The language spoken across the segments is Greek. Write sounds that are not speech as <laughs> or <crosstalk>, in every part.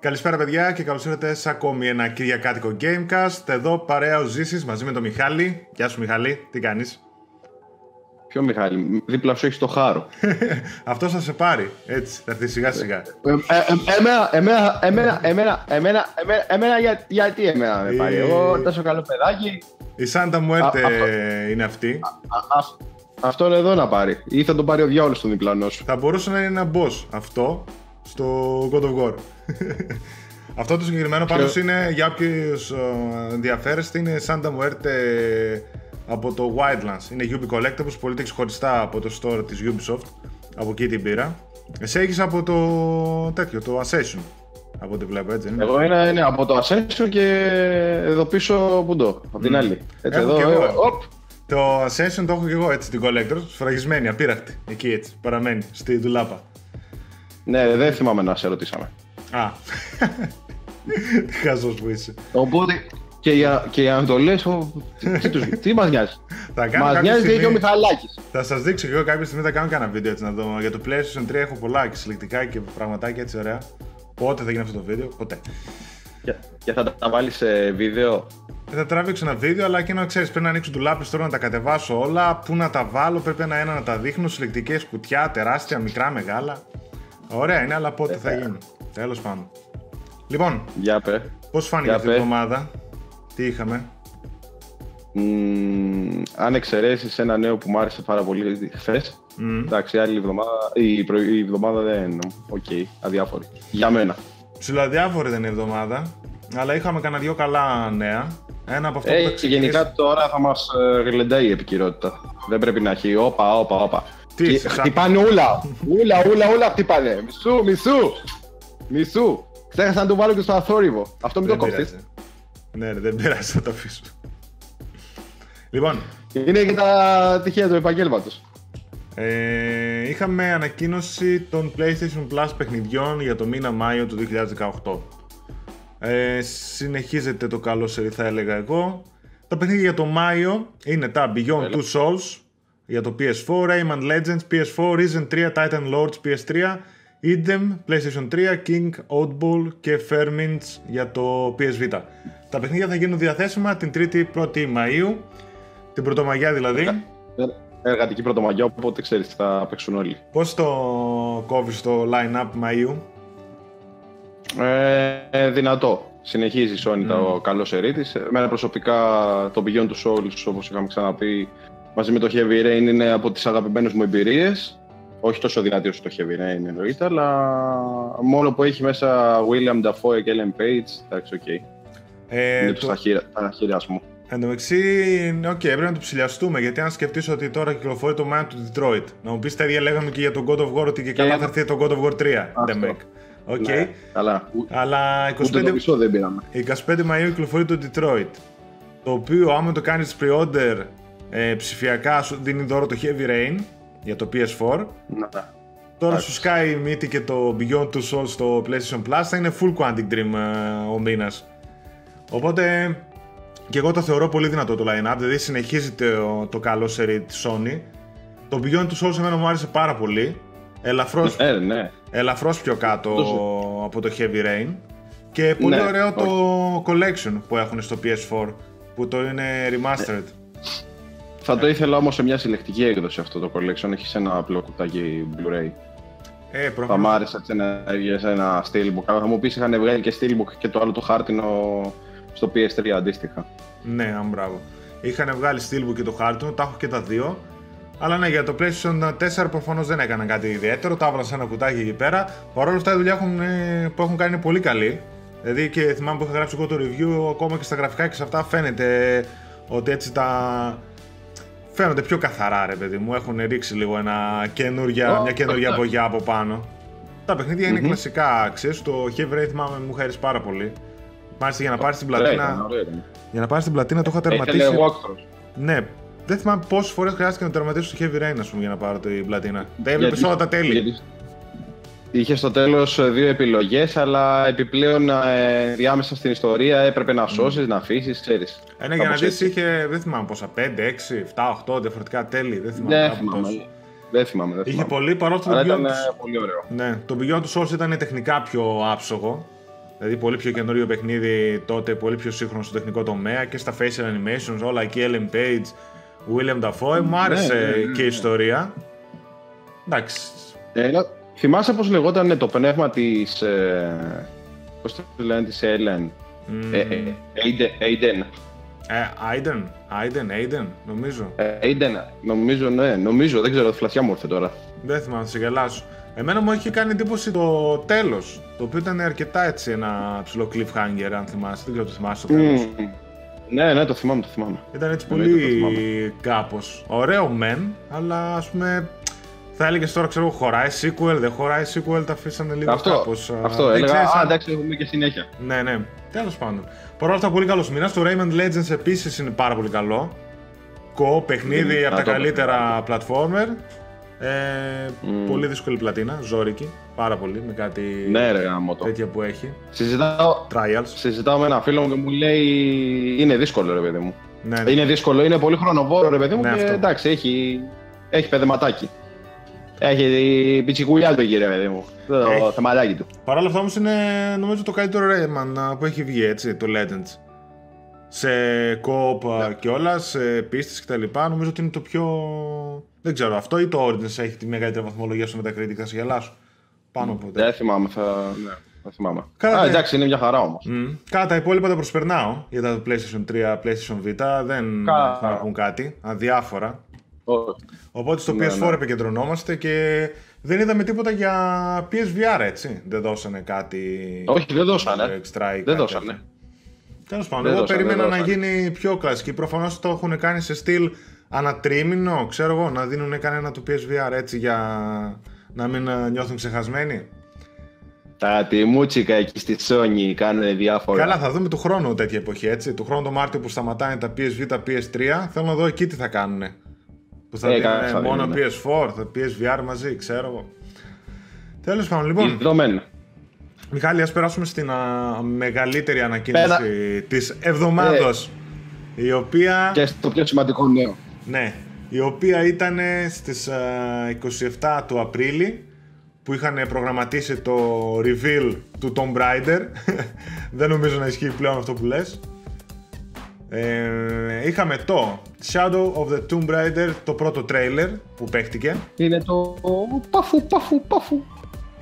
Καλησπέρα παιδιά και καλώς ήρθατε σε ακόμη ένα Κυριακάτικο Gamecast. Εδώ παρέα ο Ζήσης μαζί με τον Μιχάλη. Γεια σου Μιχάλη, τι κάνεις; Ποιο Μιχάλη, δίπλα σου έχεις το χάρο. <laughs> Αυτό θα σε πάρει, έτσι, θα έρθει σιγά σιγά. Εμένα, εμένα, εμένα, εμένα, εμένα, εμένα, γιατί εμένα με πάρει; Εγώ τόσο καλό παιδάκι. Η Σάντα Μουέρτε είναι αυτή. Αυτό είναι εδώ να πάρει. Ή θα τον πάρει ο διάολος στον διπλανό σου. Θα μπορούσε να είναι ένα boss αυτό στο God of War. <laughs> αυτό το συγκεκριμένο πάντως είναι για όποιους ενδιαφέρεστε είναι Santa Muerte από το Wildlands. Είναι UB Collectibles, πωλείται ξεχωριστά από το store της Ubisoft. Από εκεί την πήρα. Εσύ έχεις από το τέτοιο, το Ascension. Από ό,τι βλέπω, έτσι είναι. Εγώ είναι, είναι από το Ascension και εδώ πίσω που το, από την άλλη. Έτσι, Έχω εδώ, και εγώ. ε, οπ. Το Ascension το έχω και εγώ έτσι την Collector, σφραγισμένη, απείραχτη. Εκεί έτσι, παραμένει, στη δουλάπα. Ναι, δεν θυμάμαι να σε ρωτήσαμε. Α, τι χαζός που είσαι. Οπότε και για, και για να το λες, ο, τι, τι, τους- τι μας νοιάζει; Θα κάνω Μας κάποια νοιάζει και στιγμή- ο Μιχαλάκης. Θα σας δείξω και εγώ κάποια στιγμή θα κάνω κανένα βίντεο έτσι να δω. Για το PlayStation 3 έχω πολλά και συλλεκτικά και πραγματάκια έτσι ωραία. Πότε θα γίνει αυτό το βίντεο, ποτέ. Και, και θα τα βάλεις σε βίντεο; Ε, Θα τραβήξω ένα βίντεο, αλλά και να ξέρεις, πρέπει να ανοίξω του λάπης τώρα να τα κατεβάσω όλα. Πού να τα βάλω, πρέπει ένα-ένα να τα δείχνω. Συλλεκτικές κουτιά, τεράστια, μικρά, μεγάλα. Ωραία είναι, αλλά πότε θα γίνει. Τέλος πάντων. Λοιπόν, Για πέ. πώς φάνηκε Για αυτή η πες. εβδομάδα, τι είχαμε; Μμμ, αν εξαιρέσεις ένα νέο που μου άρεσε πάρα πολύ χθες. Μμ. Εντάξει, άλλη εβδομάδα, η, προ, η εβδομάδα δεν. Οκ, αδιάφορη. Για μένα. Ψιλοαδιάφορη ήταν η εβδομάδα, αλλά είχαμε κανένα δυο καλά νέα. Ένα από αυτό Ε, που θα και ξεκινήσει. γενικά τώρα θα μας γλεντάει η επικαιρότητα. Δεν πρέπει να έχει όπα, όπα, όπα. Τι Και είσαι, σαν- χτυπάνε ούλα. ούλα, ούλα, ούλα χτυπάνε. Μισού, μισού. Μισού. Ξέχασα να το βάλω και στο αθόρυβο. Αυτό μην το Δεν κόψεις. πειράζει. Ναι, ρε, δεν πειράζει, θα το αφήσω. Λοιπόν, Είναι και τα τυχαία του επαγγέλματος. ε, είχαμε ανακοίνωση των PlayStation Plus παιχνιδιών για το μήνα Μάιο του 2018. Ε, συνεχίζεται το καλό σερί θα έλεγα εγώ. Τα παιχνίδια για το Μάιο είναι τα Beyond Έλα. Two Souls για το PS4, Rayman Legends PS4, Risen 3, Titan Lords PS3, Idem PlayStation 3, King, Oddball και Fairmints για το PS Vita. Τα παιχνίδια θα γίνουν διαθέσιμα την 3η 1η Μαΐου, την Πρωτομαγιά δηλαδή. Εργατική πρωτομαγιά, οπότε ξέρεις, θα παίξουν όλοι. Πώς το κόβεις το line-up Μαΐου; Ε, δυνατό. Συνεχίζει η Sony το καλό σερί της. Εμένα προσωπικά το Beyond Two Souls, όπως είχαμε ξαναπεί, μαζί με το Heavy Rain είναι από τις αγαπημένες μου εμπειρίες. Όχι τόσο δυνατή όσο το Heavy Rain εννοείται, αλλά μόνο που έχει μέσα Willem Dafoe και Ellen Page. Εντάξει, οκ. Ε, είναι το- το... στα, χέρια, στα χέρια μου. Εν τω μεταξύ, οκ, πρέπει να το ψυλλιαστούμε γιατί αν σκεφτείς ότι τώρα κυκλοφορεί το Mind του Detroit, να μου πεις τα ίδια λέγαμε και για τον God of War ότι και καλά θα έρθει το God of War 3. Αυτό. Ντεμέκ. Ok. Ναι, καλά. Ού- Αλλά Ούτε το 25, μισό δεν πήραμε. 25 Μαΐου κυκλοφορεί το Detroit. Το οποίο άμα το κάνεις pre-order ε, ψηφιακά σου δίνει δώρο το Heavy Rain για το PS4. Να. Τώρα Εντάξει. σου σκάει η μύτη και το Beyond Two Souls στο PlayStation Plus θα είναι full Quantic Dream ε, ο μήνας. Οπότε και εγώ το θεωρώ πολύ δυνατό το line-up, δηλαδή συνεχίζει το, το καλό σερί της Sony. Το Beyond Two Souls εμένα μου άρεσε πάρα πολύ. Ελαφρώς, Ε, ναι. ελαφρώς πιο κάτω Τόσο. από το Heavy Rain. Και πολύ Ναι, ωραίο το collection που έχουν στο PS4, που το είναι remastered. Θα το ήθελα όμως σε μια συλλεκτική έκδοση αυτό το collection. Έχει ένα απλό κουτάκι Blu-ray. Ε, Θα προφανώς. μ' άρεσε έτσι να έβγαινε σε ένα steelbook. Αλλά θα μου πεις είχαν βγάλει και steelbook και το άλλο το χάρτινο στο PS3 αντίστοιχα. Ναι, α, μπράβο. Είχαν βγάλει Steelbook και το χάρτινο, τα έχω και τα δύο. Αλλά ναι, για το PlayStation 4 προφανώς δεν έκαναν κάτι ιδιαίτερο. Τα έβαλαν σε ένα κουτάκι εκεί πέρα. Παρ' όλα αυτά η δουλειά έχουν, ε, που έχουν κάνει είναι πολύ καλή. Δηλαδή και θυμάμαι που είχα γράψει εγώ το review, ακόμα και στα γραφικά και σε αυτά φαίνεται ότι έτσι τα. Φαίνονται πιο καθαρά, ρε παιδί μου. Έχουν ρίξει λίγο ένα καινούρια, Ω, μια καινούργια εντάξει. <laughs> μπογιά από πάνω. Τα παιχνίδια είναι Μμμ. κλασικά, ξέρεις, το Heavy Rain θυμάμαι μου χαίρεσε πάρα πολύ. Μάλιστα για να πάρεις την Ωραία ήταν, πλατίνα. ωραία ήταν. Για να πάρεις την πλατίνα το είχα Ήθελε τερματίσει. walkthrough. Ναι, δεν θυμάμαι πόσες φορές χρειάστηκε να τερματίσω το Heavy Rain, ας πούμε, για να πάρω την πλατίνα. Τα έβλεπες Γιατί- όλα τα τέλη. Γιατί Είχε στο τέλος δύο επιλογές, αλλά επιπλέον ε, διάμεσα στην ιστορία έπρεπε να σώσεις, να αφήσεις, ξέρεις. Ε, ναι, για να δεις, είχε. Δεν θυμάμαι πόσα. 5, 6, 7, 8 διαφορετικά τέλη. Δεν θυμάμαι. Δεν κάπου θυμάμαι. τόσο. Δεν θυμάμαι. Δεν Είχε θυμάμαι. πολύ παρόλο που Αλλά το ήταν Beyond ε, του- πολύ ωραίο. Ναι, το Beyond τους Souls ήταν τεχνικά πιο άψογο. Δηλαδή πολύ πιο καινούριο παιχνίδι τότε, πολύ πιο σύγχρονο στο τεχνικό τομέα και στα facial animations, όλα εκεί, Ellen Page, William Dafoe. Μου άρεσε ναι, ναι, ναι. και η ιστορία. Εντάξει. Ε, θυμάσαι πώς λεγόταν το πνεύμα της... Ε, πώς το λένε, της Ellen. Μμμ. Ε, ε, Aiden- Aiden. Ε, Aiden, Aiden, Aiden, νομίζω. Ε, Aiden, νομίζω, ναι, νομίζω, δεν ξέρω, φλασιά μου ήρθε τώρα. Δεν θυμάμαι, θα σε γελάσω. Εμένα μου έχει κάνει εντύπωση το τέλος, το οποίο ήταν αρκετά έτσι ένα ψηλό cliffhanger, αν θυμάσαι. Δεν ξέρω το θυμάσαι το τέλος. Μμμ. Ναι, ναι, το θυμάμαι, το θυμάμαι. Ήταν έτσι Εννοείται, το πολύ θυμάμαι. κάπως. Ωραίο μεν, αλλά ας πούμε θα έλεγες τώρα, ξέρω εγώ, χωράει sequel, δεν χωράει sequel, τα αφήσανε λίγο Αυτό, κάπως. α, αυτό δεν έλεγα, ξέρεις α, αν- εντάξει, έχουμε και συνέχεια. Ναι, ναι. Τέλος πάντων. Παρ' όλα αυτά, πολύ καλός μήνας. Το Rayman Legends επίσης είναι πάρα πολύ καλό. Κο, παιχνίδι Mm, από να τα το καλύτερα platformer. Ε, Mm. Πολύ δύσκολη πλατίνα, ζόρικη. Πάρα πολύ με κάτι Ναι, ρε, γάμο το. τέτοια που έχει. Συζητάω, Trials. συζητάω με ένα φίλο μου και μου λέει είναι δύσκολο ρε παιδί μου. Ναι, ναι. Είναι δύσκολο, είναι πολύ χρονοβόρο ρε παιδί μου Ναι, και αυτό. εντάξει, έχει, έχει παιδεματάκι. Έχει πιτσικουλιά το εκεί ρε παιδί μου. Το Έχει. θεματάκι του. Παρ' όλα αυτά όμως είναι νομίζω το καλύτερο Rayman α, που έχει βγει έτσι, το Legends. Σε co-op Ναι. και όλα, σε πίστες και τα λοιπά, νομίζω ότι είναι το πιο... Δεν ξέρω, αυτό ή το Origins έχει τη μεγαλύτερη βαθμολογία στο Metacritic, θα σε γελάσω. Πάνω από Δεν θυμάμαι, θα, ναι, θα θυμάμαι. Καλά, Α, ναι. εντάξει, είναι μια χαρά όμως. Mm. Κατά τα υπόλοιπα τα προσπερνάω για τα PlayStation 3, PlayStation Vita. Δεν Καλά. έχουν να πούν κάτι. Αδιάφορα. Όχι. Οπότε στο Ναι, PS4 ναι. επικεντρωνόμαστε και δεν είδαμε τίποτα για PSVR έτσι. Δεν δώσανε κάτι. Όχι, δεν δώσανε. Extra ή Δεν κάτι δώσανε. τέτοιο. Τέλος πάντων, Δεν εγώ δώσανε, περίμενα δεν να δώσανε. γίνει πιο κλασική. Προφανώς το έχουν κάνει σε στυλ ανατρίμηνο, ξέρω εγώ, να δίνουν κανένα του PSVR έτσι για να μην ε, νιώθουν ξεχασμένοι. Τα τιμούτσικα εκεί στη Sony κάνουν διάφορα. Καλά, θα δούμε του χρόνου τέτοια εποχή, έτσι. Του χρόνου το Μάρτιο που σταματάνε τα PSV, τα PS3, θέλω να δω εκεί τι θα κάνουν. Που θα Ε, δίνουν καλά, θα μόνο δίνουνε. PS4, θα PSVR μαζί, ξέρω εγώ. Τέλος πάντων, λοιπόν, Δεδομένο. Μιχάλη, ας περάσουμε στην α, μεγαλύτερη ανακοίνωση της εβδομάδος. Η οποία, Και στο πιο σημαντικό νέο. ναι, η οποία ήταν στις α, 27 του Απρίλη που είχαν προγραμματίσει το reveal του Tomb Raider. <laughs> Δεν νομίζω να ισχύει πλέον αυτό που λες. Ε, είχαμε το Shadow of the Tomb Raider, το πρώτο trailer που παίχτηκε. Είναι το παφου, παφου, παφου.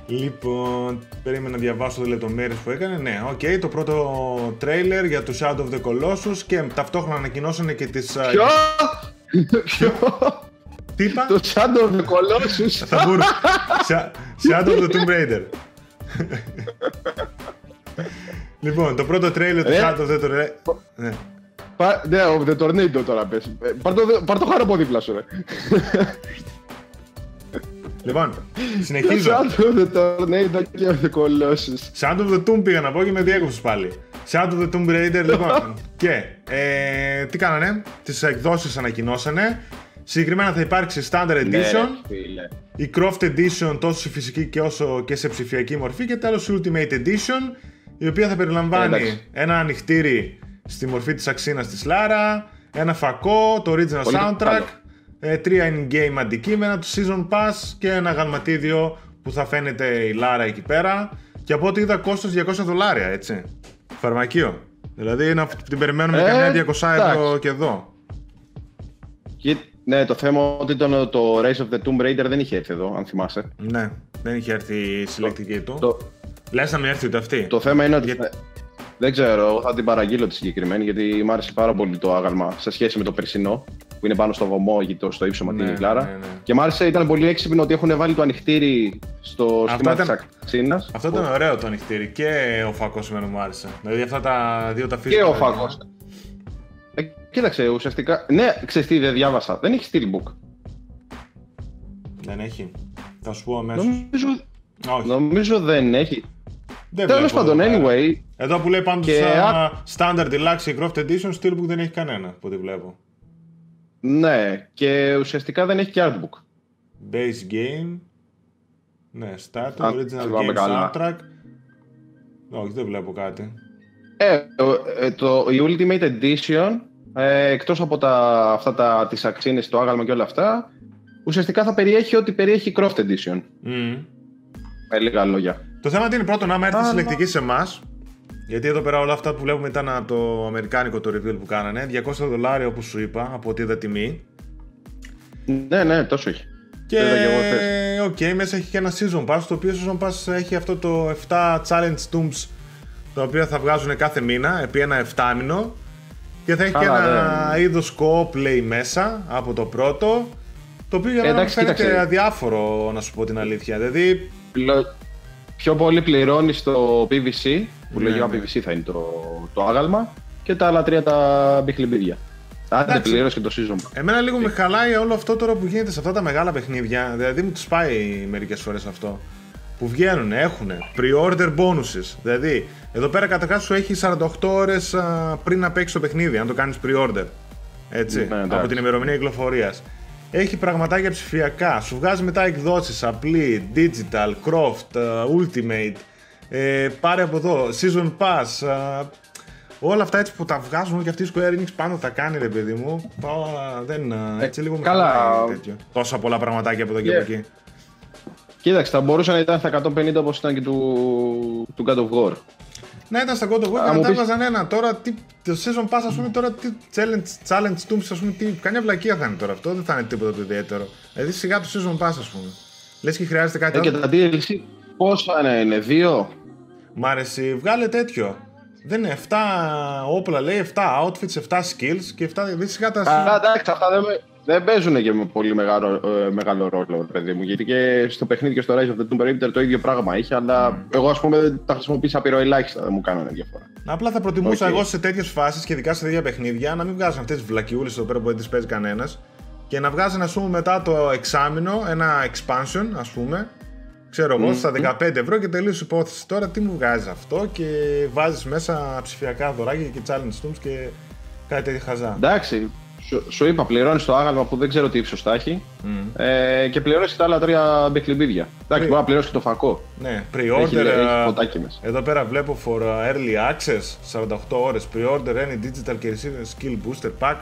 Λοιπόν, περίμενα να διαβάσω τις λεπτομέρειες που έκανε. Ναι, οκ, το πρώτο τρέιλερ για το Shadow of the Colossus και ταυτόχρονα ανακοινώσανε και τις... α, Ποιο; Ποιο; Τι είπα; Το Shadow of the Colossus. Θα μπορούσε. Sha- Shadow of the Tomb Raider. λοιπόν, το πρώτο τρέιλερ του Ρε. Shadow of the Tomb Raider... Ναι. Πα- Ναι, of the Tornado τώρα πες. Ε, Πάρ' το, πάρ' το χάρο από δίπλα σου, ρε. Λοιπόν, συνεχίζω. Shadow of the Tornado και of the Colossus. Shadow of the Tomb πήγα να πω και με διέκοψες πάλι. Shadow of the Tomb Raider, <laughs> λοιπόν. και ε, τι κάνανε, τις εκδόσεις ανακοινώσανε. Συγκεκριμένα θα υπάρξει Standard Edition, Ναι, ρε, φίλε. η Croft Edition τόσο σε φυσική και όσο και σε ψηφιακή μορφή και τέλος η Ultimate Edition, η οποία θα περιλαμβάνει Εντάξει. ένα ανοιχτήρι στη μορφή της αξίνας της Λάρα, ένα φακό, το original Πολύ soundtrack, καλό. ε, τρία in-game αντικείμενα, το Season Pass και ένα γαλματίδιο που θα φαίνεται η Λάρα εκεί πέρα. Και από ό,τι είδα κόστος 200 δολάρια, έτσι. Φαρμακείο. Δηλαδή να την περιμένουμε Ε, καμιά 200 ευρώ εντάξει. και εδώ. Και, ναι, το θέμα ότι ήταν το Race of the Tomb Raider δεν είχε έρθει εδώ, αν θυμάσαι. Ναι, δεν είχε έρθει η συλλεκτική του. Το, Λες να μην έρθει ούτε αυτή. το θέμα είναι ότι. Γιατί- Δεν ξέρω, εγώ θα την παραγγείλω τη συγκεκριμένη γιατί μου άρεσε πάρα πολύ το άγαλμα σε σχέση με το περσινό που είναι πάνω στο βωμό ή το, στο ύψωμα Ναι, την Κλάρα. ναι, ναι. Και μου άρεσε, ήταν πολύ έξυπνο ότι έχουν βάλει το ανοιχτήρι στο σχήμα ήταν- της αξίνας. Αυτό ήταν ωραίο το ανοιχτήρι και ο φακός εμένα μου άρεσε. Δηλαδή αυτά τα δύο τα Και φύσικα. ο φακός. Ε, κοίταξε, ουσιαστικά. Ναι, ξέρεις τι, δεν διάβασα. Δεν έχει steelbook. Δεν έχει. Θα σου πω αμέσως. Νομίζω, Όχι. νομίζω δεν έχει. Δεν Τέλος βλέπω πάντων, εδώ πέρα. anyway, Εδώ που λέει πάντως Και Standard Deluxe Croft Edition, Steelbook δεν έχει κανένα από ό,τι βλέπω. ναι, και ουσιαστικά δεν έχει και artbook. Base Game. Ναι, Start, Αν Original θυμάμαι Game καλά. Soundtrack. Όχι, δεν βλέπω κάτι. Ε, το, ε, το, η Ultimate Edition, ε, εκτός από τα, αυτά τα, τις αξίνες, το άγαλμα και όλα αυτά, ουσιαστικά θα περιέχει ό,τι περιέχει Croft Edition. Μμμ. Με λίγα λόγια. Το θέμα είναι πρώτον, άμα έρθεις Αλλά- συλλεκτική σε εμάς, Γιατί εδώ πέρα όλα αυτά που βλέπουμε ήταν από το αμερικάνικο το reveal που κάνανε. 200 δολάρια όπως σου είπα, από ό,τι είδα τιμή. Ναι, ναι, τόσο έχει. Και ok, okay, μέσα έχει και ένα season pass, το οποίο season pass έχει αυτό το 7 challenge tombs, τα οποία θα βγάζουν κάθε μήνα, επί ένα 7 μήνο. Και θα έχει και ένα ναι. είδος co-play μέσα από το πρώτο. Το οποίο για να Εντάξει, φαίνεται αδιάφορο, να σου πω την αλήθεια. Δηλαδή. Πιο πολύ πληρώνει το PVC, που ναι, λέγει ναι. PVC θα είναι το, το άγαλμα, και τα άλλα τρία τα μπιχλιμπίδια. Άντε πλήρωσε και το season. Εμένα λίγο με χαλάει όλο αυτό τώρα που γίνεται σε αυτά τα μεγάλα παιχνίδια. Δηλαδή μου τους πάει μερικές φορές αυτό. Που βγαίνουν, έχουν pre-order bonuses. Δηλαδή, εδώ πέρα καταρχάς σου έχει 48 ώρες πριν να παίξεις το παιχνίδι, αν το κάνεις pre-order. Έτσι, ναι, από την ημερομηνία κυκλοφορίας. Έχει πραγματάκια ψηφιακά. Σου βγάζει μετά εκδόσεις απλή, digital, croft, ultimate. Ε, πάρε από εδώ, season pass, όλα αυτά έτσι που τα βγάζουν και αυτή η Square Enix πάνω τα κάνει ρε παιδί μου. δεν, ε, έτσι λίγο καλά. τέτοιο. Τόσα πολλά πραγματάκια από εδώ και από εκεί. Κοίταξε, θα μπορούσε να ήταν στα 150 όπως ήταν και του, του God of War. Ναι, ήταν στα God of War και μετά έβαζαν ένα. Τώρα τι, το Season Pass, ας πούμε, τώρα τι challenge, challenge tombs, ας πούμε, τι, καμιά βλακία θα είναι τώρα αυτό. Δεν θα είναι τίποτα το ιδιαίτερο. Δηλαδή σιγά το Season Pass, ας πούμε. Λες και χρειάζεται κάτι ε, Και τα DLC πόσα είναι, είναι, δύο; Μ' άρεσε, βγάλε τέτοιο. Δεν είναι 7 όπλα, λέει 7 outfits, 7 skills και 7 δίσικα τα. Καλά, εντάξει, αυτά δεν, δεν παίζουν και με πολύ μεγάλο, ε, μεγάλο ρόλο, παιδί μου. Γιατί και στο παιχνίδι και στο Rise of the Tomb Raider το ίδιο πράγμα είχε, αλλά mm. εγώ ας πούμε τα χρησιμοποίησα πυροελάχιστα, δεν μου κάνανε διαφορά. Απλά θα προτιμούσα okay. εγώ σε τέτοιες φάσεις και ειδικά σε τέτοια παιχνίδια να μην βγάζουν αυτές τις βλακιούλες εδώ πέρα που δεν τις παίζει κανένας και να βγάζει, ας πούμε, μετά το εξάμεινο ένα expansion, ας πούμε, ξέρω εγώ, στα 15 ευρώ και τελείωσε υπόθεση. Τώρα τι μου βγάζει αυτό και βάζεις μέσα ψηφιακά δωράκια και challenge tools και κάτι τέτοια χαζά. Εντάξει, σου, σου είπα, πληρώνεις το άγαλμα που δεν ξέρω τι ύψος θα έχει mm. ε, και πληρώνεις τα άλλα τρία μπεκλιμπίδια. Εντάξει, μπορεί να πληρώσεις και το φακό. Ναι, pre-order. Έχει, έχει μέσα. Εδώ πέρα βλέπω for early access 48 ώρες. Pre-order any digital και skill booster pack.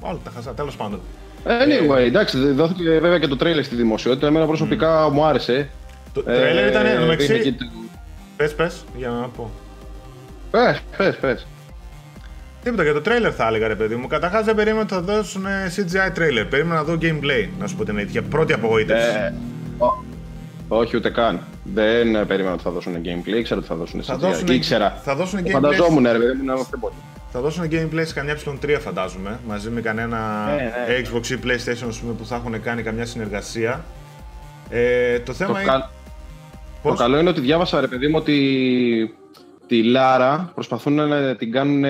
Όλα τα χαζά, τέλος πάντων. Anyway, εντάξει, δόθηκε βέβαια και το τρέιλερ στη δημοσιότητα. Εμένα προσωπικά mm. μου άρεσε. Το τρέλερ ήταν ε, μεταξύ. Πες, πες, για να πω. Πες, πες, πες. Τίποτα για το τρέιλερ θα έλεγα ρε παιδί μου. Καταρχάς δεν περίμενα ότι θα δώσουν CGI τρέιλερ. Περίμενα να δω gameplay, να σου πω την αλήθεια. Πρώτη απογοήτευση. Ε, όχι, ούτε καν. Δεν περίμενα ότι θα δώσουν gameplay. Ήξερα ότι θα δώσουν θα CGI. Δώσουν, ήξερα. Θα δώσουν gameplay. Φανταζόμουν, ρε παιδί μου, να είμαστε πολύ. Θα δώσουν gameplay σε καμιά ψηλον 3 φαντάζομαι. Μαζί με κανένα ναι, ναι. Xbox ή PlayStation πούμε, που θα έχουν κάνει καμιά συνεργασία. Ε, το θέμα το είναι. Το καλό είναι ότι διάβασα, ρε παιδί μου, ότι τη Λάρα προσπαθούν να την, κάνουν,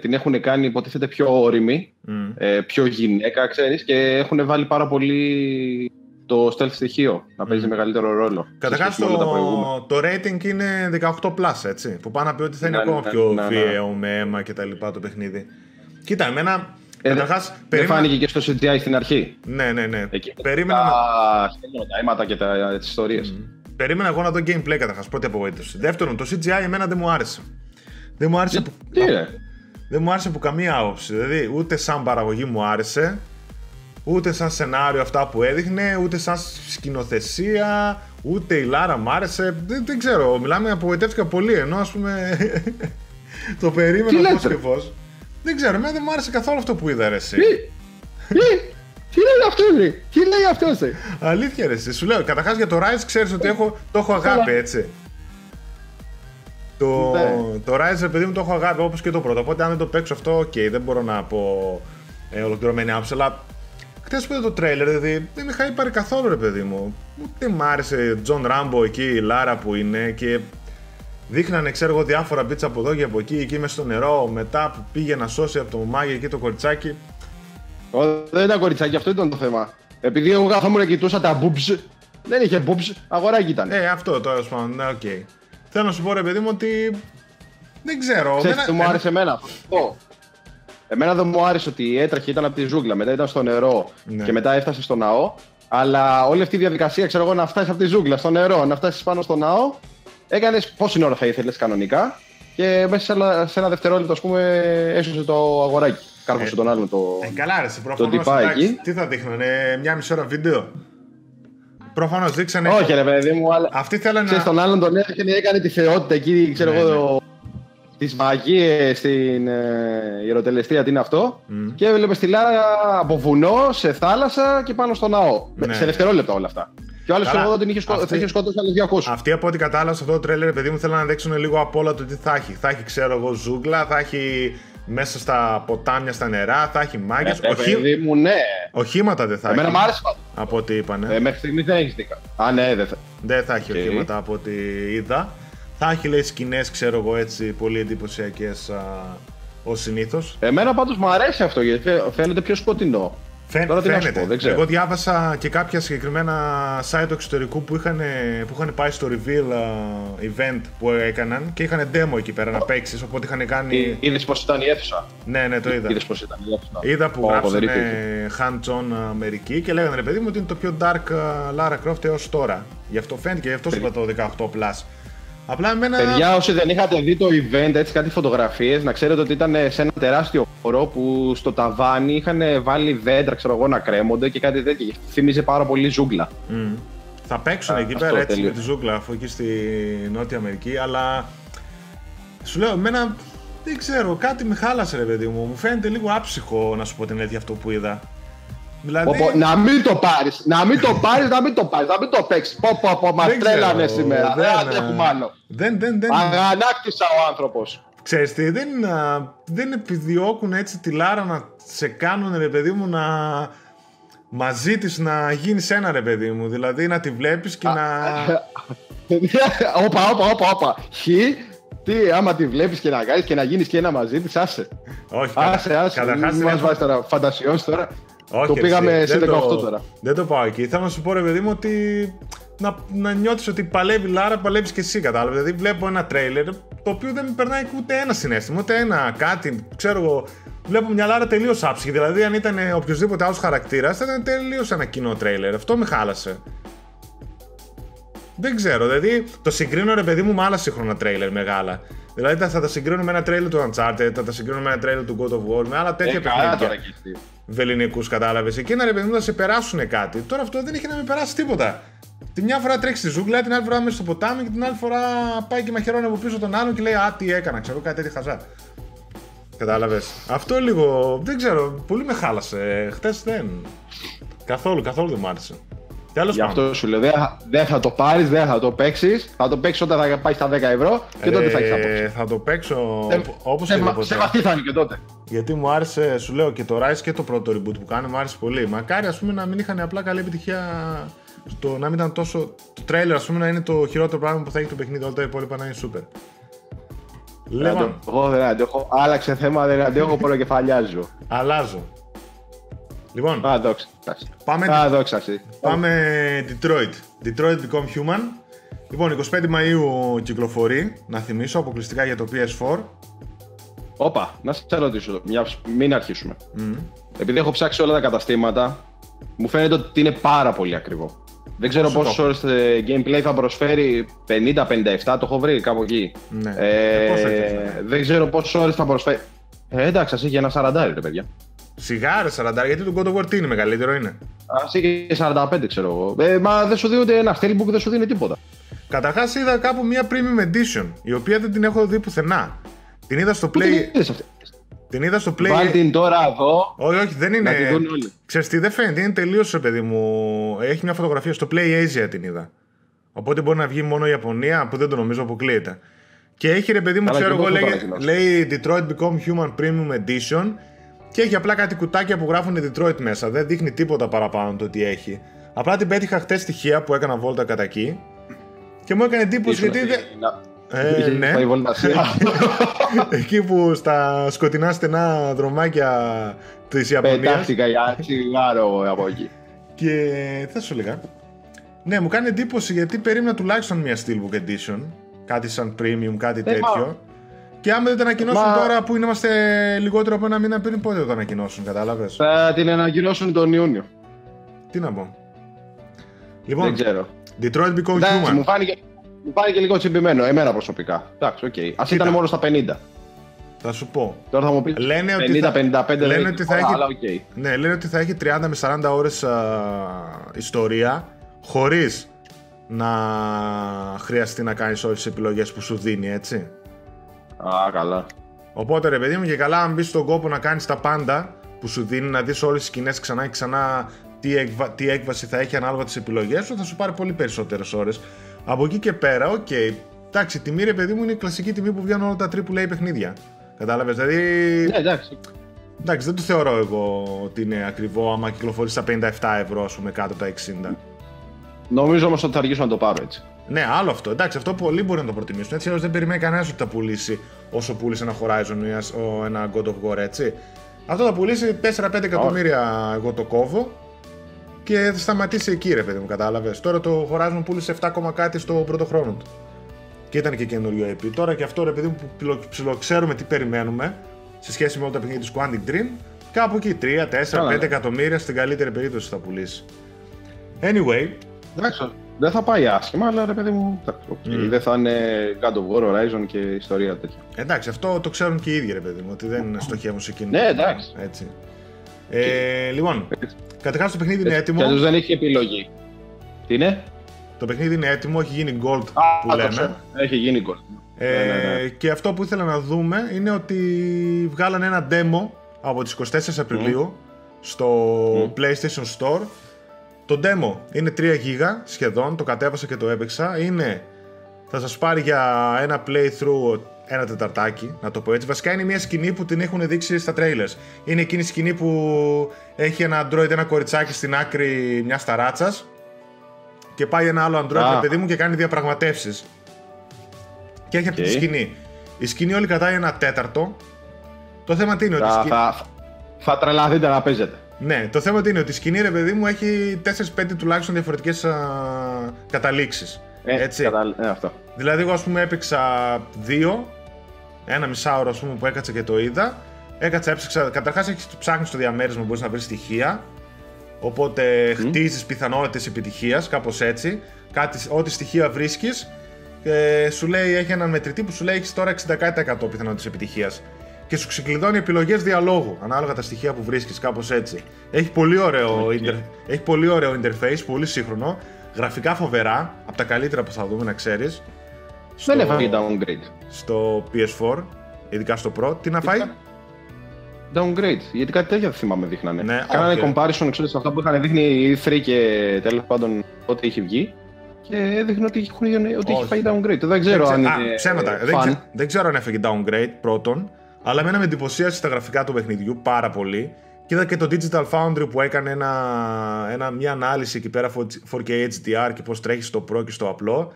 την έχουν κάνει υποτίθεται πιο όρημη, ε, πιο γυναίκα, ξέρεις, και έχουν βάλει πάρα πολύ το stealth στοιχείο να παίζει μεγαλύτερο ρόλο. Καταρχάς το, το rating είναι 18+, plus, έτσι, που πάνε να πει ότι θα είναι ναι, ακόμα ναι, πιο ναι, ναι, βίαιο με αίμα και τα λοιπά το παιχνίδι. Κοίτα, εμένα ε, Καταρχάς, δεν περίμενα... φάνηκε και στο CGI στην αρχή. Ναι, ναι, ναι. Εκεί, περίμενα... Τα, τα αίματα και τα, τις ιστορίες. Mm. Περίμενα εγώ να δω gameplay καταρχάς. Πρώτη απογοήτευση. Δεύτερον, το CGI εμένα δεν μου άρεσε. Δεν μου άρεσε. που... Τι Δεν μου άρεσε από καμία άποψη. Δηλαδή, ούτε σαν παραγωγή μου άρεσε, ούτε σαν σενάριο αυτά που έδειχνε, ούτε σαν σκηνοθεσία, ούτε η Λάρα μου άρεσε. Δεν, δεν ξέρω. Μιλάμε, απογοητεύτηκα πολύ. Ενώ ας πούμε. <laughs> το περίμενα πώς και πώς. Δεν ξέρω, εμένα δεν μου άρεσε καθόλου αυτό που είδα, ρε, εσύ. Τι λέει αυτό, ρε! Τι λέει αυτός, ρε! Αλήθεια, ρε! Σου λέω, καταρχάς για το Rise ξέρεις ότι έχω, το έχω αγάπη, έτσι. Το, ναι. το Rise, παιδί μου, το έχω αγάπη όπως και το πρώτο. Οπότε αν δεν το παίξω αυτό, ok, okay, δεν μπορώ να πω ε, ολοκληρωμένη άποψη. Αλλά χθες που είδα το τρέιλερ, δηλαδή δεν με είχε πάρει καθόλου, ρε παιδί μου. Ούτε μ' άρεσε Τζον Ράμπο εκεί, η Λάρα που είναι και δείχνανε, ξέρω εγώ, διάφορα μπίτσα από εδώ και από εκεί, εκεί μέσα στο νερό. Μετά που πήγε να σώσει από το μάγι εκεί το κοριτσάκι. Δεν ήταν κοριτσάκι, αυτό ήταν το θέμα. Επειδή εγώ καθόμουν και κοιτούσα τα boobs, δεν είχε boobs, αγοράκι ήταν. Ε, αυτό τέλος πάντων, ναι, οκ. Θέλω να σου πω ρε παιδί μου ότι. Δεν ξέρω. Ξέρεις τι μου άρεσε εμένα. Αυτό. Εμένα δεν μου άρεσε ότι έτρεχε, ήταν από τη ζούγκλα, μετά ήταν στο νερό ναι. και μετά έφτασε στο ναό. Αλλά όλη αυτή η διαδικασία, ξέρω εγώ, να φτάσεις από τη ζούγκλα στο νερό, να φτάσεις πάνω στο ναό, έκανες πόση ώρα θα ήθελες κανονικά και μέσα σε ένα δευτερόλεπτο, ας πούμε, έσωσε το αγοράκι. Κάρφωσε ε, τον άλλον το. Ε, καλά, ρε, προφανώς, εντάξει, Τι θα δείχνανε, μια μισή ώρα βίντεο. Προφανώς δείξανε. Όχι, ρε παιδί μου, αλλά. Αυτοί θέλανε. Ξέρεις, τον άλλον τον έδειχνε, έκανε τη θεότητα εκεί, ξέρω ναι, εγώ. Ναι. τις μαγείες στην ε, ιεροτελεστία, τι είναι αυτό. Και έβλεπε τη Λάρα από βουνό σε θάλασσα και πάνω στο ναό. Ναι. Σε δευτερόλεπτα όλα αυτά. Και ο άλλος Καλά. εγώ την είχε, σκο... Αυτή- θα είχε σκότωσει άλλους 200. Αυτοί από ό,τι κατάλαβα σε αυτό το τρέιλερ, παιδί μου, θέλουν να δείξουν λίγο απ' όλα το τι θα έχει. Θα έχει, ξέρω εγώ, ζούγκλα, θα έχει μέσα στα ποτάμια, στα νερά, θα έχει μάγκες. Ε, παιδί μου, ναι. Οχήματα δεν θα Εμένα έχει. μου άρεσε πάντως. Από ό,τι είπανε. Ε, μέχρι στιγμής δεν έχεις δίκιο. Α, ναι, δεν θα. Δεν θα έχει Οκ. οχήματα από ό,τι είδα. Θα έχει λέει σκηνές, ξέρω εγώ έτσι, πολύ εντυπωσιακές ως συνήθως. Εμένα πάντως μου αρέσει αυτό γιατί φαι- φαίνεται πιο σκοτεινό. Φαίν, Τώρα τι να σου φαίνεται. πω, δεν ξέρω. Εγώ διάβασα και κάποια συγκεκριμένα site του εξωτερικού που είχαν, που είχαν πάει στο reveal α, event που έκαναν και είχαν demo εκεί πέρα να παίξεις. Οπότε είχαν κάνει. Είδες πώς ήταν η αίθουσα; Ναι, ναι, το είδα. Είδες πώς ήταν η αίθουσα; Είδα που Ω, γράψανε δεν υπήρχε. hands-on α, μερικοί και λέγανε ρε παιδί μου ότι είναι το πιο dark α, Lara Croft έως τώρα. Γι' αυτό φαίνεται και γι' αυτό σου είπα το 18+. Απλά εμένα... Παιδιά, όσοι δεν είχατε δει το event, έτσι κάτι φωτογραφίες, να ξέρετε ότι ήταν σε ένα τεράστιο χώρο που στο ταβάνι είχαν βάλει δέντρα, ξέρω εγώ, να κρέμονται και κάτι τέτοιο. Θύμιζε πάρα πολύ ζούγκλα. Μμ. Θα παίξουν Α, εκεί αυτό πέρα έτσι τελείω. με τη ζούγκλα αφού εκεί στη Νότια Αμερική, αλλά σου λέω, εμένα δεν ξέρω, κάτι με χάλασε ρε παιδί μου. Μου φαίνεται λίγο άψυχο να σου πω την αλήθεια αυτό που είδα. Δηλαδή, Πω, πω, να μην το πάρεις, να μην το πάρεις, να μην το πάρεις, να μην το παίξεις. Πω, πω, πω, μας δεν ξέρω, τρέλανε σήμερα. Δεν δεν, αντέχουμε άλλο. Δεν, δεν, δεν, Αγανάκτησα ο άνθρωπος. Ξέρεις τι, δεν, α, δεν επιδιώκουν έτσι τη Λάρα να σε κάνουν ρε παιδί μου να μαζί της να γίνεις ένα ρε παιδί μου. Δηλαδή να τη βλέπεις και να... <laughs> Όπα, όπα, όπα, όπα. Χ, τι, άμα τη βλέπεις και να κάνει και να γίνεις και ένα μαζί της, άσε. Όχι, κατα- Άσε, άσε. καταρχάς Μην δεν μας έχω- βάζεις τώρα φαντασιώσεις τώρα. Όχι, το εσύ, πήγαμε σε δεν 18 το- τώρα. Δεν το πάω εκεί. Θέλω να σου πω ρε παιδί μου ότι να, να νιώθεις ότι παλεύει η Λάρα, παλεύεις και εσύ κατάλαβες. Δηλαδή βλέπω ένα τρέιλερ το οποίο δεν με περνάει ούτε ένα συνέστημα, ούτε ένα κάτι. Ξέρω εγώ, βλέπω μια Λάρα τελείως άψυχη. Δηλαδή αν ήταν οποιοδήποτε άλλος χαρακτήρας θα ήταν τελείως ένα κοινό τρέιλερ. Αυτό με χάλασε. Δεν ξέρω, δηλαδή το συγκρίνω ρε παιδί μου με άλλα σύγχρονα τρέιλερ μεγάλα. Δηλαδή θα, θα τα συγκρίνω με ένα τρέιλερ του Uncharted, θα τα συγκρίνω με ένα τρέιλερ του God of War, με άλλα τέτοια Ε, καλά παιχνίδια τώρα και εσύ. βεληνικούς, κατάλαβες. Εκείνα ρε παιδί μου θα σε περάσουν κάτι. Τώρα αυτό δεν έχει να με περάσει τίποτα. Τη μια φορά τρέχεις στη ζούγκλα, την άλλη φορά μέσα στο ποτάμι και την άλλη φορά πάει και μαχαιρώνει από πίσω τον άλλον και λέει Α, τι έκανα, ξέρω κάτι τέτοια χαζά. Κατάλαβες. Αυτό λίγο δεν ξέρω, πολύ με χάλασε. Χθες δεν. Καθόλου, καθόλου δεν μου άρεσε. Τέλος Γι' πάντων. αυτό σου λέω, δεν, δεν θα το πάρεις, δεν θα το παίξεις. Θα το παίξεις όταν θα πάει στα 10 ευρώ και τότε θα έχεις απόψη. Ε, θα το παίξω Σε- όπως σε, και βα- σε βαθύ θα είναι και τότε. Γιατί μου άρεσε, σου λέω και το Rise και το πρώτο reboot που κάνει, μου άρεσε πολύ. Μακάρι ας πούμε να μην είχαν απλά καλή επιτυχία στο να μην ήταν τόσο. Το trailer ας πούμε να είναι το χειρότερο πράγμα που θα έχει το παιχνίδι, όλα τα υπόλοιπα να είναι super. Λοιπόν, Εγώ δεν αντέχω. Άλλαξε θέμα, δεν αντέχω, <laughs> πολλοκεφαλιάζω. αλλάζω. Λοιπόν, Α, δόξα. εντάξει. πάμε, Α, δόξα εσύ. πάμε Detroit. Detroit Become Human. Λοιπόν, 25 Μαΐου κυκλοφορεί, να θυμίσω, αποκλειστικά για το PS4. Όπα, να σε ρωτήσω, μια, μην αρχίσουμε. Μμ. Επειδή έχω ψάξει όλα τα καταστήματα, μου φαίνεται ότι είναι πάρα πολύ ακριβό. Δεν ξέρω Πόσο το πόσες ώρες gameplay θα προσφέρει. 50-57, το έχω βρει κάπου εκεί. Ναι. Ε, Ε, πόσο έχεις, ναι. δεν ξέρω πόσες ώρες θα προσφέρει. Ε, εντάξει, ας έχει ένα 40 ρε παιδιά. Σιγάρε 40, γιατί το God of War τι είναι μεγαλύτερο είναι; Α έχει και 45, ξέρω εγώ. Ε, μα δεν σου δίνει ούτε ένα steelbook, δεν σου δίνει τίποτα. Καταρχάς είδα κάπου μια premium edition, η οποία δεν την έχω δει πουθενά. Την είδα στο Πού την Play. είδες αυτή; Την είδα στο Play. Βάλ την τώρα εδώ. Όχι, όχι, δεν είναι. Να τη δουν όλοι. Ξέρεις τι, δεν φαίνεται, είναι τελείως ρε παιδί μου. Έχει μια φωτογραφία στο Play Asia την είδα. Οπότε μπορεί να βγει μόνο η Ιαπωνία, που δεν το νομίζω αποκλείεται. Και έχει ρε παιδί μου, Καλά, ξέρω και εγώ, πώς το λέει, ανακοινώσει. λέει Detroit Become Human Premium Edition και έχει απλά κάτι κουτάκια που γράφουν Detroit μέσα. Δεν δείχνει τίποτα παραπάνω το τι έχει. Απλά την πέτυχα χτες στοιχεία που έκανα βόλτα κατά εκεί και μου έκανε εντύπωση γιατί. δεν- Ε, ναι. Πάει βολτασία. <laughs> Εκεί που στα σκοτεινά στενά δρομάκια της Ιαπωνίας Πετάχτηκα για τσιγάρο από εκεί. και τι θα σου έλεγα ναι μου κάνει εντύπωση γιατί περίμενα τουλάχιστον μια Steelbook Edition κάτι σαν premium, κάτι Ε, τέτοιο μα- και άμα δεν το ανακοινώσουν Μα- τώρα που είμαστε λιγότερο από ένα μήνα πριν πότε θα το ανακοινώσουν κατάλαβες; Θα την ανακοινώσουν τον Ιούνιο. τι να πω Δεν λοιπόν ξέρω. Detroit Become Εντάξει, Human μου φάνηκε, μου φάνηκε λίγο τσιμπημένο, εμένα προσωπικά. Εντάξει, οκ. Α Κοίτα. ήταν μόνο στα 50. θα σου πω Τώρα θα μου πεις Λένε ότι θα- 50-55 δεν λένε έχει ότι θα τίποτα, έχει- Αλλά οκ. Ναι, λένε ότι θα έχει 30 με 40 ώρες α, ιστορία χωρίς να χρειαστεί να κάνεις όλες τις επιλογές που σου δίνει, έτσι. Α, καλά. Οπότε ρε παιδί μου και καλά αν μπεις στον κόπο να κάνεις τα πάντα που σου δίνει να δεις όλες τις σκηνές ξανά και ξανά τι, έκβα, τι έκβαση θα έχει ανάλογα τις επιλογές σου θα σου πάρει πολύ περισσότερες ώρες. Από εκεί και πέρα, ok, okay, εντάξει, η τιμή ρε παιδί μου είναι η κλασική τιμή που βγαίνουν όλα τα AAA παιχνίδια. Κατάλαβες, δηλαδή... Ναι, εντάξει. Εντάξει, δεν το θεωρώ εγώ ότι είναι ακριβό άμα κυκλοφορείς στα 57 ευρώ, ας πούμε, κάτω από τα 60. Νομίζω όμως ότι θα αργήσω να το πάρω έτσι. Ναι, άλλο αυτό. Εντάξει, αυτό πολλοί μπορεί να το προτιμήσουν. Έτσι, δεν περιμένει κανένας ότι θα πουλήσει όσο πούλησε ένα Horizon ή ένα God of War, έτσι. Αυτό θα πουλήσει 4-5 εκατομμύρια, εγώ το κόβω. Και θα σταματήσει εκεί, ρε παιδί μου, κατάλαβες. Τώρα το Horizon πούλησε 7, κάτι στο πρώτο χρόνο του. Και ήταν και καινούριο EP. Τώρα και αυτό, ρε παιδί μου, που ψιλοξέρουμε τι περιμένουμε σε σχέση με όλα τα παιχνίδια του Quantic Dream, κάπου εκεί 3, 4, 5 εκατομμύρια στην καλύτερη περίπτωση θα πουλήσει. Anyway. Εντάξει, δεν θα πάει άσχημα, αλλά ρε παιδί μου, okay, mm. δεν θα είναι God of War, Horizon και ιστορία τέτοια. Εντάξει, αυτό το ξέρουν και οι ίδιοι, ρε παιδί μου, ότι δεν στοχεύουν σε εκείνο. Ναι, εντάξει. Έτσι. Ε, λοιπόν, καταρχάς το παιχνίδι είναι έτοιμο. Και δεν έχει επιλογή. Τι είναι; Το παιχνίδι είναι έτοιμο, έχει γίνει gold Α, που λέμε. Έχει γίνει gold. Ε, ναι, ναι, ναι. Και αυτό που ήθελα να δούμε είναι ότι βγάλανε ένα demo από τις 24 Απριλίου στο PlayStation Store. Το demo είναι 3 GB σχεδόν, το κατέβασα και το έπαιξα. Είναι, θα σας πάρει για ένα playthrough ένα τεταρτάκι, να το πω έτσι. Βασικά είναι μια σκηνή που την έχουν δείξει στα trailers. Είναι εκείνη η σκηνή που έχει ένα Android, ένα κοριτσάκι στην άκρη μιας ταράτσας και πάει ένα άλλο Android, ah. παιδί μου, και κάνει διαπραγματεύσεις και έχει αυτή τη σκηνή. Η σκηνή όλη κρατάει ένα τέταρτο. Το θέμα τι είναι ότι. Θα, θα, θα τρελαθείτε να παίζετε. Ναι, το θέμα τι είναι ότι η σκηνή, ρε παιδί μου, έχει 4-5 τουλάχιστον διαφορετικές καταλήξεις. Ε, έτσι. Κατα... Ε, αυτό. Δηλαδή, εγώ ας πούμε έπαιξα δύο, ένα μισάωρο ας πούμε που έκατσα και το είδα. Έκατσα, έψαξα. Καταρχάς, έχεις ψάχνεις στο διαμέρισμα, μπορείς να βρεις στοιχεία. Οπότε mm. χτίζεις πιθανότητες επιτυχίας, κάπως έτσι. Κάτι, ό,τι στοιχεία βρίσκεις, και σου λέει, έχει έναν μετρητή που σου λέει έχεις τώρα 60% πιθανότητα επιτυχίας. Και σου ξεκλειδώνει επιλογές διαλόγου ανάλογα τα στοιχεία που βρίσκεις, κάπως έτσι. Έχει πολύ, ωραίο έχει πολύ ωραίο interface, πολύ σύγχρονο. Γραφικά φοβερά, από τα καλύτερα που θα δούμε, να ξέρεις. Δεν έφαγε downgrade. Στο PS4, ειδικά στο Pro, τι να φάει; Downgrade, γιατί κάτι τέτοιο θυμάμαι δείχνανε. Ναι, Κάνανε okay. comparison ξέρω, σε αυτά που είχαν δείχνει οι 3 και τέλος πάντων ό,τι είχε βγει και έδειχνε ότι, έχουν, ότι έχει φάει downgrade. Δεν ξέρω αν είναι. Ψέματα. Δεν, ξέ, δεν ξέρω αν έφεγε downgrade πρώτον, αλλά εμένα με εντυπωσίασε στα γραφικά του παιχνιδιού πάρα πολύ. Και είδα και το Digital Foundry που έκανε ένα, ένα, μια ανάλυση εκεί πέρα 4K HDR και πώς τρέχει στο Pro και στο απλό.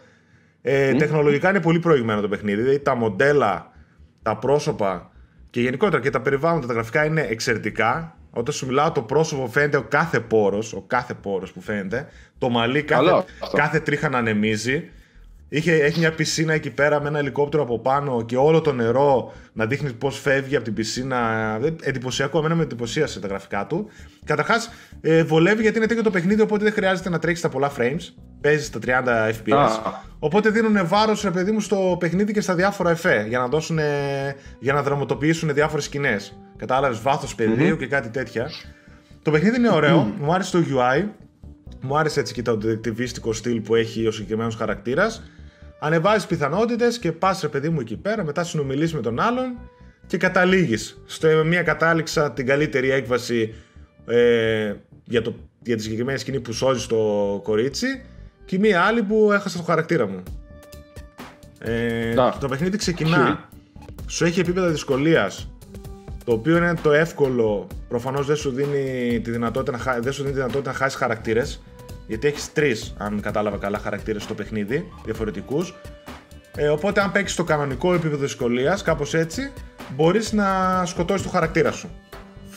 Ε, Τεχνολογικά είναι πολύ προηγμένο το παιχνίδι. Δηλαδή τα μοντέλα, τα πρόσωπα και γενικότερα και τα περιβάλλοντα, τα γραφικά είναι εξαιρετικά. Όταν σου μιλάω το πρόσωπο φαίνεται ο κάθε πόρος, ο κάθε πόρος που φαίνεται. Το μαλλί κάθε, κάθε τρίχα να ανεμίζει. Είχε, έχει μια πισίνα εκεί πέρα με ένα ελικόπτερο από πάνω και όλο το νερό να δείχνει πώς φεύγει από την πισίνα. Εντυπωσιακό, εμένα με εντυπωσίασε τα γραφικά του. Καταρχάς, ε, βολεύει γιατί είναι τέτοιο το παιχνίδι, οπότε δεν χρειάζεται να τρέχεις στα πολλά frames. Παίζεις στα 30 FPS. Οπότε δίνουν βάρος, ρε παιδί μου, στο παιχνίδι και στα διάφορα εφέ για να, δώσουν, για να δραματοποιήσουν διάφορες σκηνές. Κατάλαβες βάθος και κάτι τέτοια. Το παιχνίδι είναι ωραίο, μου άρεσε το UI. Μου άρεσε έτσι και το detectivistικό στυλ που έχει ο συγκεκριμένος χαρακτήρας. Ανεβάζεις πιθανότητες και πας ρε παιδί μου εκεί πέρα, μετά συνομιλείς με τον άλλον και καταλήγεις. Στο μία κατάληξα την καλύτερη έκβαση ε, για, το, για τη συγκεκριμένη σκηνή που σώζει το κορίτσι και μία άλλη που έχασα το χαρακτήρα μου. Ε, το παιχνίδι ξεκινά. Σου έχει επίπεδα δυσκολίας. Το οποίο είναι το εύκολο. Προφανώς δεν σου δίνει τη δυνατότητα να, δεν σου δίνει τη δυνατότητα να χάσεις χαρακτήρες. Γιατί έχεις τρεις, αν κατάλαβα καλά, χαρακτήρες στο παιχνίδι, διαφορετικούς. Ε, οπότε, αν παίξεις το κανονικό επίπεδο δυσκολίας, κάπως έτσι, μπορείς να σκοτώσεις το χαρακτήρα σου.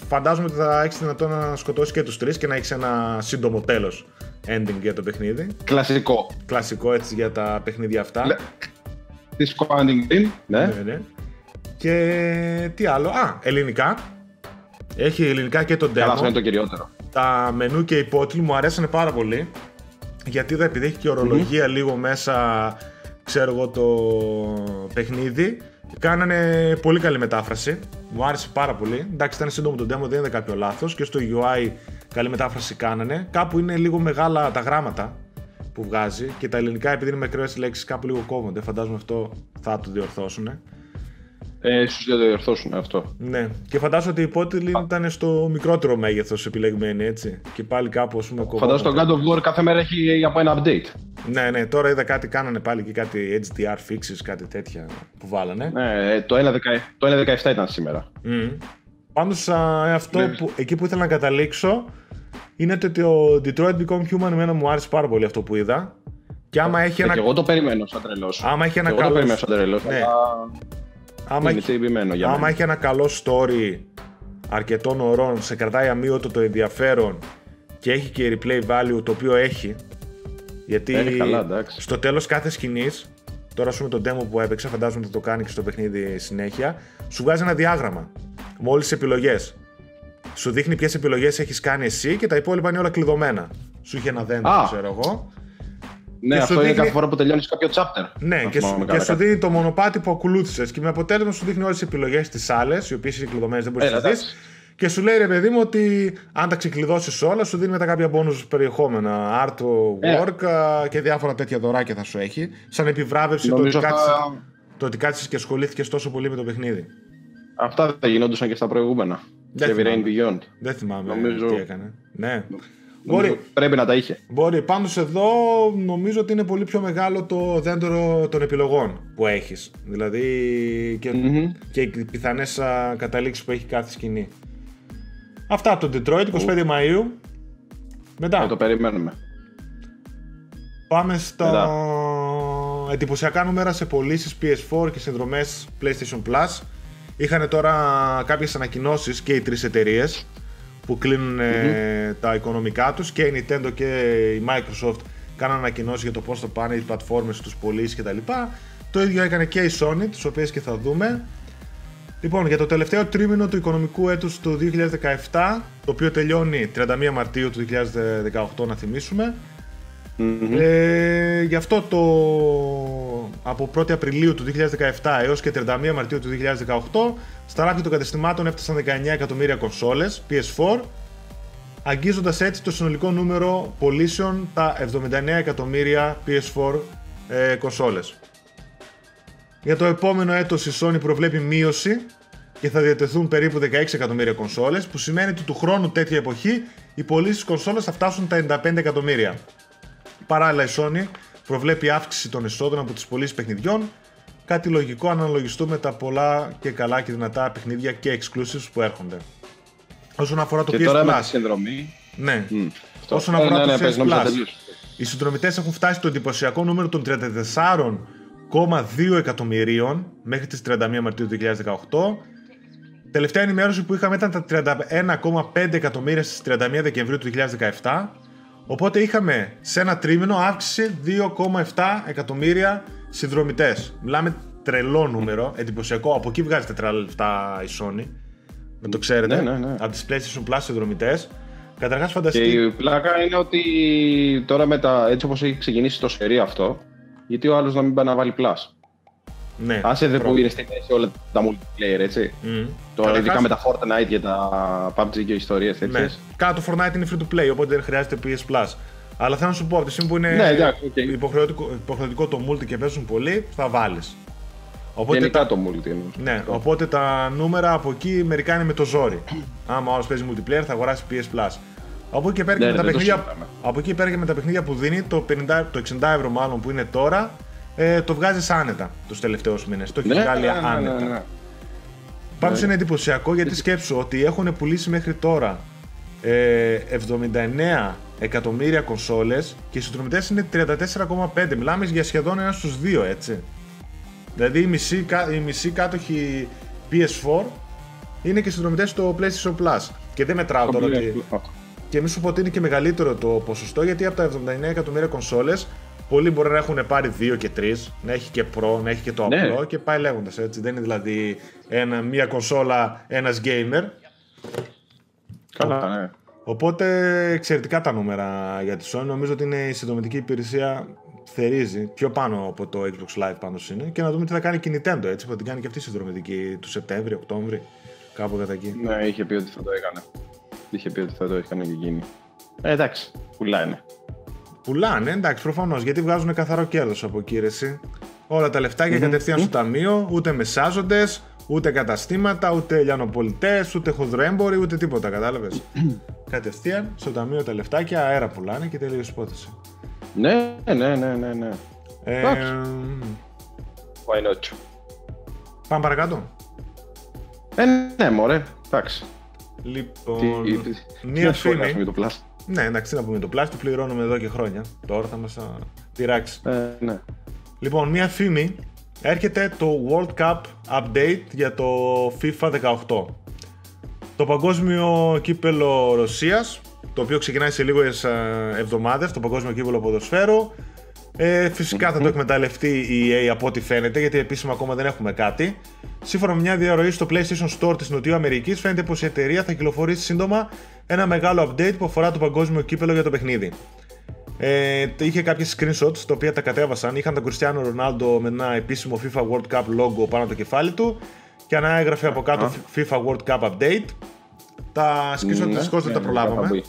Φαντάζομαι ότι θα έχεις δυνατότητα να σκοτώσεις και τους τρεις και να έχεις ένα σύντομο τέλος ending για το παιχνίδι. Κλασικό. Κλασικό έτσι για τα παιχνίδια αυτά. Τη ending, ναι. ναι, ναι. Και τι άλλο. Α, ελληνικά. Έχει ελληνικά και το demo. αυτό είναι το κυριότερο τα μενού και οι υπότιτλοι μου αρέσανε πάρα πολύ. Γιατί εδώ επειδή έχει και ορολογία λίγο μέσα, ξέρω εγώ, το παιχνίδι, κάνανε πολύ καλή μετάφραση. Μου άρεσε πάρα πολύ. Εντάξει, ήταν σύντομο το demo, δεν είδα κάποιο λάθος. Και στο UI καλή μετάφραση κάνανε. Κάπου είναι λίγο μεγάλα τα γράμματα που βγάζει και τα ελληνικά επειδή είναι μικρές λέξεις κάπου λίγο κόβονται. Φαντάζομαι αυτό θα το διορθώσουν. Ε, ίσως δεν το διορθώσουν αυτό. Ναι. Και φαντάζομαι ότι η υπότιλη ήταν στο μικρότερο μέγεθος επιλεγμένη, έτσι. Και πάλι κάπου, ας πούμε, Φαντάζομαι το God of War κάθε μέρα έχει από ένα update. Ναι, ναι. Τώρα είδα κάτι, κάνανε πάλι και κάτι HDR fixes, κάτι τέτοια που βάλανε. Ναι, το 1.17 ήταν σήμερα. Mm. Πάντως, αυτό ναι. που, εκεί που ήθελα να καταλήξω είναι ότι ο Detroit Become Human εμένα μου άρεσε πάρα πολύ αυτό που είδα. Και άμα έχει ένα. Και εγώ το περιμένω σαν τρελός. Άμα έχει ένα καλό. το περιμένω σαν τρελός. Ναι. Άμα, έχει... για άμα έχει ένα καλό story αρκετών ωρών, σε κρατάει αμύωτο το ενδιαφέρον και έχει και replay value το οποίο έχει. Γιατί έχει καλά, στο τέλος κάθε σκηνής, τώρα σου με το demo που έπαιξα, φαντάζομαι ότι το κάνει και στο παιχνίδι συνέχεια, σου βγάζει ένα διάγραμμα με όλε τις επιλογές. Σου δείχνει ποιες επιλογές έχεις κάνει εσύ και τα υπόλοιπα είναι όλα κλειδωμένα. Σου είχε ένα δέντρο, ξέρω εγώ. Ναι, και αυτό είναι κάθε φορά που τελειώνεις κάποιο chapter. Ναι, και, σου, και σου δίνει το μονοπάτι που ακολούθησες και με αποτέλεσμα σου δίνει όλες τις επιλογές της άλλε, οι οποίες είναι κλειδωμένες, δεν μπορείς να τις δεις. Και σου λέει ρε παιδί μου ότι αν τα ξεκλειδώσεις όλα, σου δίνει μετά κάποια bonus περιεχόμενα. Artwork ε. και διάφορα τέτοια δωράκια θα σου έχει. Σαν επιβράβευση το ότι, θα... κάτσεις, το ότι κάτσεις και ασχολήθηκες τόσο πολύ με το παιχνίδι. Αυτά θα γινόντουσαν και στα προηγούμενα. Δεν Rain Beyond. Δεν θυμάμαι νομίζω... τι έκανε. Ναι. Μπορεί, πρέπει να τα είχε. Μπορεί. Πάντως εδώ νομίζω ότι είναι πολύ πιο μεγάλο το δέντρο των επιλογών που έχεις. Δηλαδή και, mm-hmm. και οι πιθανές καταλήξεις που έχει κάθε σκηνή. Αυτά από το Detroit, 25 Μαΐου. Μετά. Θα το περιμένουμε. Πάμε στα Μετά. εντυπωσιακά νούμερα σε πωλήσεις PS4 και συνδρομές PlayStation Plus. Είχαν τώρα κάποιες ανακοινώσεις και οι τρεις εταιρείες που κλεινουν τα οικονομικά τους και η Nintendo και η Microsoft κάναν ανακοινώσεις για το πώς θα πάνε οι πλατφόρμες στους πωλήσεις κτλ. Το ίδιο έκανε και η Sony, τις οποίες και θα δούμε. Λοιπόν, για το τελευταίο τρίμηνο του οικονομικού έτους του 2017, το οποίο τελειώνει 31 Μαρτίου του 2018 να θυμίσουμε, ε, γι' αυτό το από 1η Απριλίου του 2017 έως και 31 Μαρτίου του 2018 στα ράφια των καταστημάτων έφτασαν 19 εκατομμύρια κονσόλες PS4 αγγίζοντας έτσι το συνολικό νούμερο πωλήσεων τα 79 εκατομμύρια PS4 ες, κονσόλες. Για το επόμενο έτος η Sony προβλέπει μείωση και θα διατεθούν περίπου 16 εκατομμύρια κονσόλες που σημαίνει ότι του χρόνου τέτοια εποχή οι πωλήσεις κονσόλες θα φτάσουν τα 95 εκατομμύρια. Παράλληλα, η Sony προβλέπει αύξηση των εσόδων από τις πωλήσεις παιχνιδιών, κάτι λογικό αν αναλογιστούμε τα πολλά και καλά και δυνατά παιχνίδια και exclusives που έρχονται. Όσον αφορά το και PS τώρα Plus. Με τη συνδρομή. Ναι. Mm. Όσον αφορά ναι, το ναι, PS Plus, οι συνδρομητές έχουν φτάσει στο εντυπωσιακό νούμερο των 34,2 εκατομμυρίων μέχρι τις 31 Μαρτίου 2018. Τελευταία ενημέρωση που είχαμε ήταν τα 31,5 εκατομμύρια στις 31 Δεκεμβρίου του 2017 Οπότε είχαμε σε ένα τρίμηνο αύξηση 2,7 εκατομμύρια συνδρομητές. Μιλάμε τρελό νούμερο, εντυπωσιακό. Από εκεί βγάζει τρελά λεφτά η Sony. Να το ξέρετε. Ναι, ναι, ναι. Από τις PlayStation Plus συνδρομητές. Καταρχάς, φανταστείτε. Και η πλάκα είναι ότι τώρα με τα, έτσι όπως έχει ξεκινήσει το σερί αυτό, γιατί ο άλλος να μην πάει να βάλει Plus. Ναι, Άσε δε που είναι στη μέση όλα τα multiplayer, έτσι. Mm. Τώρα ειδικά με τα Fortnite και τα PUBG και ιστορίες τέτοιε. Ναι. Κάτω το Fortnite είναι free to play, οπότε δεν χρειάζεται PS Plus. Αλλά θέλω να σου πω, από τη στιγμή που είναι ναι, okay. υποχρεωτικό, υποχρεωτικό το multi και παίζουν πολύ, θα βάλεις. Οπότε Γενικά το multi Ναι, οπότε τα νούμερα από εκεί μερικά είναι με το ζόρι. Άμα ο άλλος παίζει multiplayer θα αγοράσει PS Plus. Από εκεί πέρα και, ναι, με, τα παιχνίδια, από εκεί πέρα και με τα παιχνίδια που δίνει, το, 50, το 60 ευρώ μάλλον που είναι τώρα, ε, το βγάζεις άνετα τους τελευταίους μήνες. Το έχει ναι, βγάλει ναι, ναι, άνετα. Ναι, ναι, Πάντω είναι εντυπωσιακό γιατί σκέψου ότι έχουν πουλήσει μέχρι τώρα ε, 79 εκατομμύρια κονσόλες και οι συνδρομητές είναι 34,5. Μιλάμε για σχεδόν ένας στους δύο, έτσι. Δηλαδή οι μισοί, οι μισοί κάτοχοι PS4 είναι και συνδρομητές στο PlayStation Plus. Και δεν μετράω τώρα ότι. Και μη σου πω ότι είναι και μεγαλύτερο το ποσοστό γιατί από τα 79 εκατομμύρια κονσόλες Πολλοί μπορεί να έχουν πάρει δύο και τρεις, να έχει και Pro, να έχει και το ναι. απλό και πάει λέγοντας έτσι. Δεν είναι δηλαδή ένα, μία κονσόλα, ένας gamer. Καλά, ναι. Οπότε εξαιρετικά τα νούμερα για τη Sony. Νομίζω ότι είναι η συνδρομητική υπηρεσία θερίζει πιο πάνω από το Xbox Live πάνω είναι και να δούμε τι θα κάνει και η Nintendo έτσι που θα την κάνει και αυτή η συνδρομητική του Σεπτέμβρη, Οκτώβρη, κάπου κατά εκεί. Ναι, είχε πει ότι θα το έκανε. Είχε πει ότι θα το έκανε και εκείνη. Ε, εντάξει, πουλάνε. Πουλάνε, εντάξει, προφανώς γιατί βγάζουν καθαρό κέρδο από εκεί, Όλα τα λεφτά και κατευθείαν στο ταμείο, ούτε μεσάζοντες, Ούτε καταστήματα, ούτε λιανοπολιτές, ούτε χοντροέμποροι, ούτε τίποτα. Κατάλαβες. Κατευθείαν στο ταμείο τα λεφτάκια αέρα πουλάνε και τελείως υπόθεση. Ναι, ναι, ναι, ναι. ναι. Ε, Εντάξει. Why not? πάμε παρακάτω. Ε, ναι, μωρέ. Εντάξει. Λοιπόν, Τι- τι- μία τι σχολιάσουμε φήμη. για το Plus. Ναι, εντάξει, τι να πούμε. Το πλάστη το πληρώνουμε εδώ και χρόνια. Τώρα θα μας τυράξει. Ε, ναι. Λοιπόν, μία φήμη. Έρχεται το World Cup Update για το FIFA 18. Το παγκόσμιο κύπελο Ρωσίας, το οποίο ξεκινάει σε λίγες ε, εβδομάδες, το παγκόσμιο κύπελο ποδοσφαίρου. Ε, φυσικά θα το εκμεταλλευτεί η EA από ό,τι φαίνεται, γιατί επίσημα ακόμα δεν έχουμε κάτι. Σύμφωνα με μια διαρροή στο PlayStation Store της Νοτιού Αμερικής, φαίνεται πως η εταιρεία θα κυκλοφορήσει σύντομα ένα μεγάλο update που αφορά το παγκόσμιο κύπελο για το παιχνίδι. Ε, είχε κάποιες screenshots τα οποία τα κατέβασαν. Είχαν τον Cristiano Ronaldo με ένα επίσημο FIFA World Cup logo πάνω από το κεφάλι του και ένα έγραφε από κάτω FIFA World Cup Update. Τα screenshot Ναι, δυστυχώς δεν ναι, τα προλάβαμε.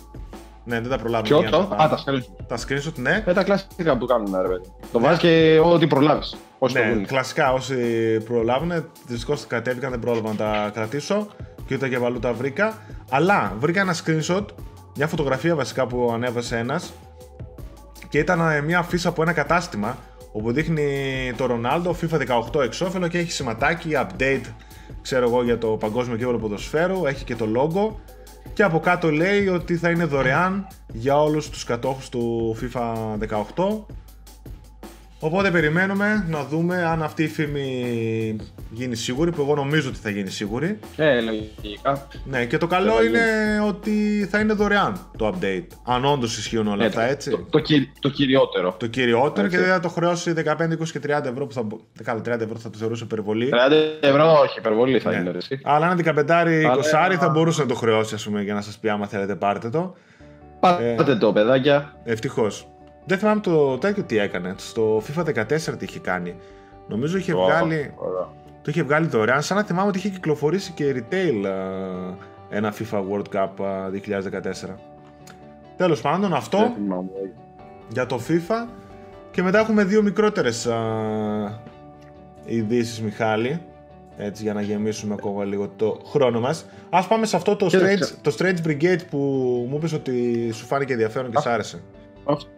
Θα μπει. Ναι, δεν τα προλάβαμε. Ποιο για να το; τα- Α, τα screenshot. Τα screenshot, ναι. Ε, τα κλασικά που κάνουν, ρε παιδί. Το βάζεις και ό,τι προλάβεις. Όσοι το Ναι, βγουν. κλασικά όσοι προλάβουν, δυστυχώς κατέβηκαν, δεν πρόλαβα να τα κρατήσω και ούτε και βαλού τα βρήκα. Αλλά βρήκα ένα screenshot, μια φωτογραφία βασικά που ανέβασε ένας και ήταν ε, μια αφίσα από ένα κατάστημα όπου δείχνει το Ρονάλντο FIFA 18 εξώφυλλο και έχει σηματάκι, update, ξέρω εγώ, για το παγκόσμιο κύπελο ποδοσφαίρου, έχει και το logo και από κάτω λέει ότι θα είναι δωρεάν για όλους τους κατόχους του FIFA 18 Οπότε περιμένουμε να δούμε αν αυτή η φήμη γίνει σίγουρη, που εγώ νομίζω ότι θα γίνει σίγουρη. Ε, λογικά. Ναι, και το καλό Θα είναι γίνει. ότι θα είναι δωρεάν το update. Αν όντως ισχύουν όλα Ναι, αυτά, το- έτσι. Το, το, κυ- το κυριότερο. Το κυριότερο και Έτσι. δεν θα το χρεώσει 15, 20 και 30 ευρώ που θα. μπο- Καλά, 30 ευρώ θα το θεωρούσε υπερβολή. 30 ευρώ, όχι, υπερβολή θα Ναι. είναι. ρε, εσύ. Αλλά ένα 15 Αλλά- 20 θα μπορούσε να το χρεώσει, ας πούμε, για να σας πει άμα θέλετε, πάρτε το. Πάτε το, παιδάκια. Ευτυχώς. Δεν θυμάμαι το τέτοιο τι έκανε. Στο FIFA 14 τι είχε κάνει. Νομίζω είχε Ω, βγάλει. ωραία. Το είχε βγάλει δωρεάν, σαν να θυμάμαι ότι είχε κυκλοφορήσει και retail α, ένα FIFA World Cup α, 2014. Τέλος πάντων, Δεν αυτό θυμάμαι. για το FIFA. Και μετά έχουμε δύο μικρότερες α, ειδήσεις, Μιχάλη. Έτσι, για να γεμίσουμε ακόμα λίγο το χρόνο μας. Ας πάμε σε αυτό το Και δεν Strange, το Strange Brigade που μου είπες ότι σου φάνηκε ενδιαφέρον και Α. σ' άρεσε. Αυτό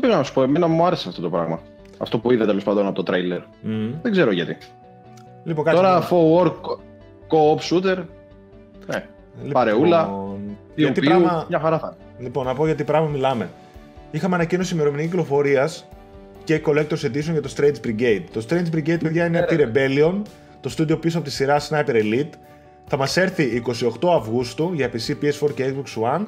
πήγα να σου πω. Εμένα μου άρεσε αυτό το πράγμα. Αυτό που είδα τέλος πάντων από το τρέιλερ. Μμμ. Δεν ξέρω γιατί. Λοιπόν, κάτσε Τώρα να- for work co-op shooter. Ναι, Λοιπόν, παρεούλα. γιατί πιου, πράγμα... Μια χαρά θα είναι. Λοιπόν, να πω για τι πράγμα μιλάμε. Είχαμε ανακοίνωση ημερομηνία κυκλοφορίας και Collector's Edition για το Strange Brigade. Το Strange Brigade, παιδιά, είναι από τη Rebellion, το στούντιο πίσω από τη σειρά Sniper Elite. Θα μας έρθει 28 Αυγούστου για PC, PS4 και Xbox One.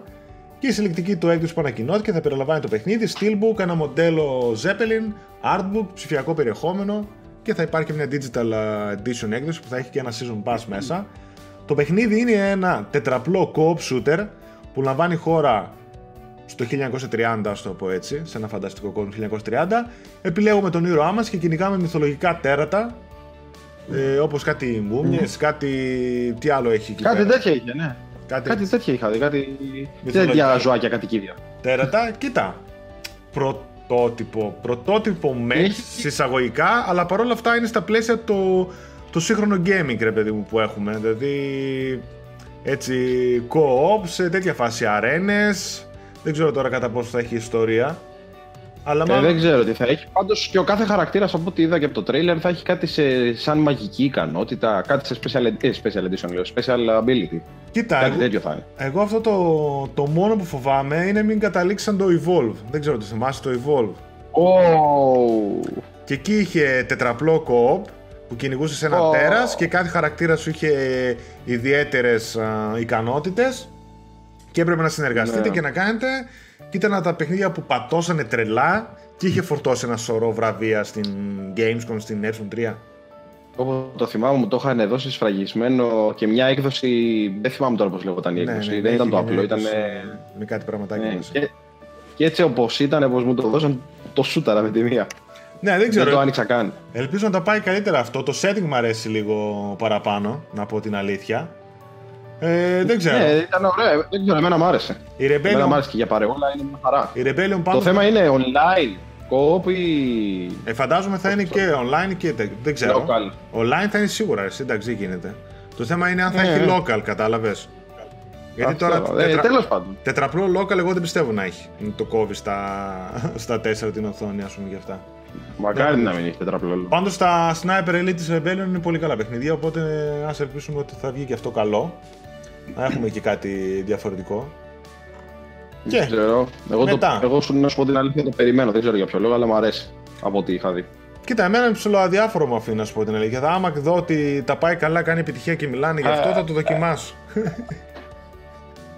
Και η συλλεκτική του έκδοση που ανακοινώθηκε θα περιλαμβάνει το παιχνίδι, Steelbook, ένα μοντέλο Zeppelin, Artbook, ψηφιακό περιεχόμενο και θα υπάρχει και μια digital uh, edition έκδοση που θα έχει και ένα season pass μέσα. Το παιχνίδι είναι ένα τετραπλό co-op shooter που λαμβάνει χώρα στο 1930, ας το πω έτσι, σε ένα φανταστικό κόσμο 1930. Επιλέγουμε τον ήρωά μας και κυνηγάμε μυθολογικά τέρατα, ε, όπως κάτι μούμιες, κάτι... τι άλλο έχει εκεί Κάτι πέρα. τέτοια είχε, ναι. Κάτι, Κάτι τέτοια είχα δει. Κάτι. Μυθολογικά. τέτοια ζωάκια κατοικίδια. τέρατα. Κοίτα, πρωτότυπο, πρωτότυπο μεξ, Έχει- συσσαγωγικά, αλλά παρόλα αυτά είναι στα πλαίσια το, το σύγχρονο gaming, ρε παιδί μου, που έχουμε. Δηλαδή, έτσι, co-op, σε τέτοια φάση αρένες, δεν ξέρω τώρα κατά πόσο θα έχει ιστορία. Αλλά Ε, μάλλον... δεν ξέρω τι θα έχει. Πάντως και ο κάθε χαρακτήρας από ό,τι είδα και από το τρέιλερ θα έχει κάτι σε, σαν μαγική ικανότητα, κάτι σε special, ed- ε, special edition, λέω, special ability. Κοίτα, Κάτι εγώ, τέτοιο θα είναι. εγώ αυτό το, το μόνο που φοβάμαι είναι μην καταλήξαν το Evolve. Δεν ξέρω τι θυμάσαι το Evolve; Oh. Και εκεί είχε τετραπλό co-op που κυνηγούσε ένα Ω. τέρας και κάθε χαρακτήρα σου είχε ιδιαίτερες α, ικανότητες και έπρεπε να συνεργαστείτε Ναι. και να κάνετε και ήταν τα παιχνίδια που πατώσανε τρελά και είχε φορτώσει ένα σωρό βραβεία στην Gamescom, στην Epson 3. Όπω το θυμάμαι, μου το είχαν δώσει σφραγισμένο και μια έκδοση. Δεν θυμάμαι τώρα πώς λέγονταν η έκδοση. δεν ναι, ήταν το είχε απλό, μια ήταν. έκδοση Με κάτι πραγματάκι Ναι, μέσα. και, και έτσι όπως ήταν, όπως μου το δώσαν, το σούταρα με τη μία. Ναι, δεν Δεν ξέρω. το άνοιξα καν. Ελπίζω να τα πάει καλύτερα αυτό. Το setting μου αρέσει λίγο παραπάνω, να πω την αλήθεια. Ε, δεν ξέρω. Ναι, ήταν ωραίο. Δεν ξέρω, εμένα μου άρεσε. η, Εμένα μου Rebellion, άρεσε και για παρεόλα είναι μια χαρά. η Rebellion πάνω Το θέμα είναι online. Co-op ή. Ε, φαντάζομαι θα είναι και online και τέτοιο. Δεν ξέρω. Local. Online θα είναι σίγουρα, εσύ, εντάξει, δεν γίνεται. Το θέμα είναι αν θα Ναι. έχει local, κατάλαβες. Γιατί Αυτό, τώρα ε, τετρα... τέλος πάντων. τετραπλό local εγώ δεν πιστεύω να έχει. Το κόβει στα, <laughs> στα 4 την οθόνη, ας πούμε, γι' αυτά. Μακάρι να μην έχει τετραπλό. Πάντως τα Sniper Elite της Rebellion είναι πολύ καλά παιχνίδια, οπότε ας ελπίσουμε ότι θα βγει και αυτό καλό. Να έχουμε και κάτι διαφορετικό. Και Δεν ξέρω. Εγώ, μετά. το, εγώ σου να σου πω την αλήθεια το περιμένω. Δεν ξέρω για ποιο λόγο, αλλά μου αρέσει από ό,τι είχα δει. κοίτα, εμένα είναι ψηλό αδιάφορο μου αφήνει να σου πω την αλήθεια. Άμα δω ότι τα πάει καλά, κάνει επιτυχία και μιλάνε γι' αυτό, Α. θα το δοκιμάσω. <laughs>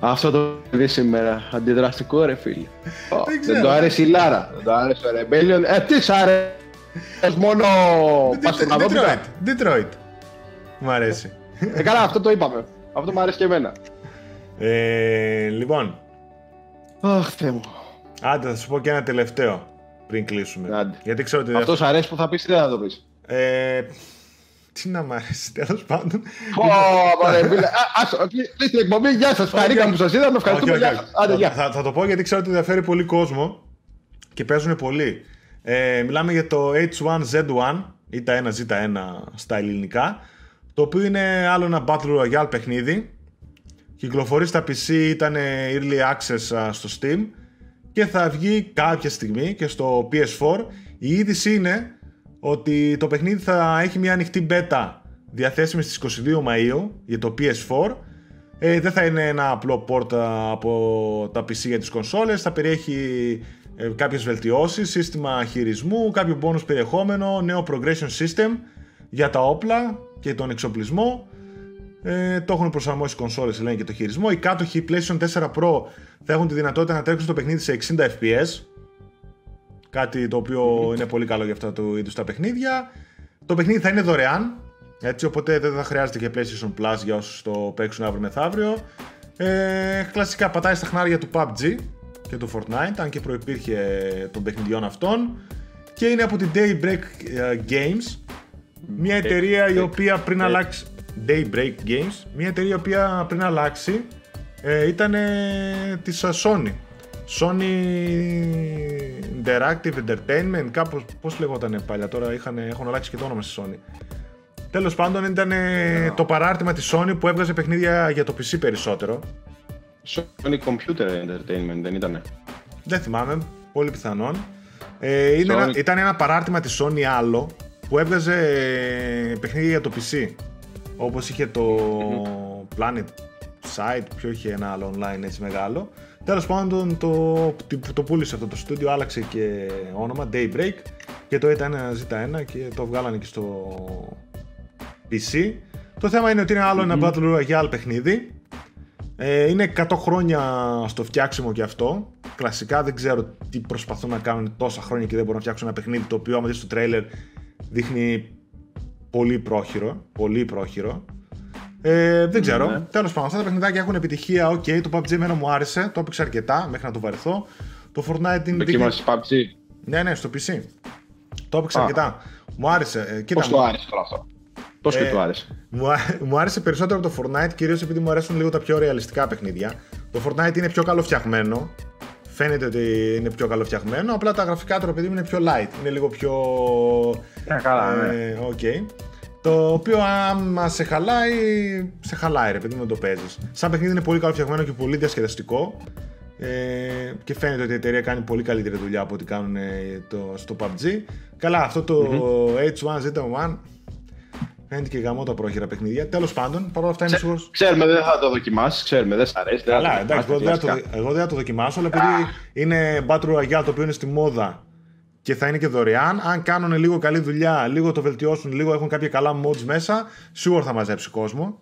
Αυτό το δει σήμερα. Αντιδραστικό ρε φίλε. Ω, Δεν δεν, ξέρω. το άρεσε η Λάρα. Δεν το άρεσε ο Rebellion. Ε, τι σ' άρεσε; Μόνο παστορναδόπιτα. Detroit. Detroit. Μου αρέσει. Ε, καλά, αυτό το είπαμε. Αυτό μου αρέσει και εμένα. Ε, λοιπόν, Αχ, Θεέ μου. άντε θα σου πω και ένα τελευταίο πριν κλείσουμε. Άντε. Γιατί ξέρω ότι. Αυτός σ' αρέσει που θα πεις ή δεν θα το πεις; Ε, τι να μ' αρέσει, τέλος πάντων. Ω, ρε φίλε. Α, Άσο, κλείστε την εκπομπή. Γεια σας. Χαρήκαμε που σας είδαμε. Ευχαριστούμε. Όχι, όχι, Γεια όχι. σας. Άντε, γεια. Θα, θα το πω γιατί ξέρω ότι ενδιαφέρει πολύ κόσμο και παίζουν πολύ. Ε, μιλάμε για το H1Z1 ή τα 1Z1 στα ελληνικά, το οποίο είναι άλλο ένα Battle Royale παιχνίδι. Κυκλοφορεί στα PC, ήταν Early Access α, στο Steam και θα βγει κάποια στιγμή και στο PS4. Η είδηση είναι ότι το παιχνίδι θα έχει μια ανοιχτή beta διαθέσιμη στις 22 Μαΐου για το PS4 ες, δεν θα είναι ένα απλό port α, από τα PC για τις κονσόλες, θα περιέχει ε, κάποιες βελτιώσεις, σύστημα χειρισμού, κάποιο bonus περιεχόμενο, νέο progression system για τα όπλα και τον εξοπλισμό. Ε, το έχουν προσαρμόσει οι κονσόλες, λένε και το χειρισμό. Οι κάτοχοι PlayStation 4 Pro θα έχουν τη δυνατότητα να τρέξουν το παιχνίδι σε 60 FPS. Κάτι το οποίο είναι πολύ καλό για αυτά του είδους τα παιχνίδια. Το παιχνίδι θα είναι δωρεάν, έτσι, οπότε δεν θα χρειάζεται και PlayStation Plus για όσους το παίξουν αύριο μεθαύριο. Ε, κλασικά πατάει στα χνάρια του PUBG και του Fortnite, αν και προϋπήρχε των παιχνιδιών αυτών. Και είναι από την Daybreak ε, Games, μια εταιρεία η οποία πριν αλλάξει... Daybreak Games, μια εταιρεία η οποία πριν αλλάξει ε, ήταν της ε, Sony. Sony Interactive Entertainment, κάπως, πώς λεγόταν παλιά τώρα, είχαν, έχουν αλλάξει και το όνομα στη Sony. Τέλος πάντων ήταν ε, το παράρτημα της Sony που έβγαζε παιχνίδια για το PC περισσότερο. Sony Computer Entertainment δεν ήτανε. Δεν θυμάμαι, πολύ πιθανόν. Ε, είναι Sony. ένα, ήταν ένα παράρτημα της Sony άλλο που έβγαζε ε, παιχνίδια για το PC. Όπως είχε το Planet Site, ποιο είχε ένα άλλο online έτσι μεγάλο. Τέλος πάντων το, το, το πούλησε αυτό το στούντιο, άλλαξε και όνομα Daybreak και το ήταν Z1 και το βγάλανε και στο PC. Το θέμα είναι ότι είναι άλλο ένα Battle Royale παιχνίδι. Ε, είναι 100 χρόνια στο φτιάξιμο και αυτό. Κλασικά δεν ξέρω τι προσπαθούν να κάνουν τόσα χρόνια και δεν μπορούν να φτιάξουν ένα παιχνίδι το οποίο άμα δεις το τρέιλερ δείχνει πολύ πρόχειρο. Πολύ πρόχειρο. Ε, δεν ξέρω. Ναι. Τέλος πάντων, αυτά τα παιχνιδάκια έχουν επιτυχία. Οκ, το PUBG εμένα μου άρεσε. Το έπαιξα αρκετά μέχρι να το βαρεθώ. Το Fortnite είναι. Δοκίμασες PUBG. Ναι, ναι, στο PC. Το έπαιξα Α. αρκετά. Μου άρεσε. Ε, κοίτα, Πώς μου- του άρεσε τώρα αυτό; Πώς και Ε, του άρεσε; μου, α- μου άρεσε περισσότερο από το Fortnite κυρίως επειδή μου αρέσουν λίγο τα πιο ρεαλιστικά παιχνίδια. Το Fortnite είναι πιο καλοφτιαγμένο. Φαίνεται ότι είναι πιο καλοφτιαγμένο. Απλά τα γραφικά του επειδή είναι πιο light. Είναι λίγο πιο. Ε, καλά, ναι. ε, οκ. Το οποίο άμα σε χαλάει, σε χαλάει ρε παιδί μου, δεν το παίζεις. Σαν παιχνίδι είναι πολύ καλοφτιαγμένο και πολύ διασκεδαστικό. Ε, και φαίνεται ότι η εταιρεία κάνει πολύ καλύτερη δουλειά από ό,τι κάνουν ε, το, στο PUBG. Καλά, αυτό το H1Z1 Φαίνεται και γαμό τα πρόχειρα παιχνίδια. Τέλος πάντων, παρόλα αυτά είμαι σίγουρος. Ξέρουμε δεν θα το δοκιμάσεις, ξέρουμε δεν σ' αρέσει. δεν θα Καλά, το εντάξει, εγώ δοκιμάσεις, δεν, θα το, εγώ δεν θα το δοκιμάσω, αλλά επειδή είναι Battle Royale το οποίο είναι στη μόδα και θα είναι και δωρεάν, αν κάνουν λίγο καλή δουλειά, λίγο το βελτιώσουν, λίγο έχουν κάποια καλά mods μέσα, σίγουρα θα μαζέψει κόσμο.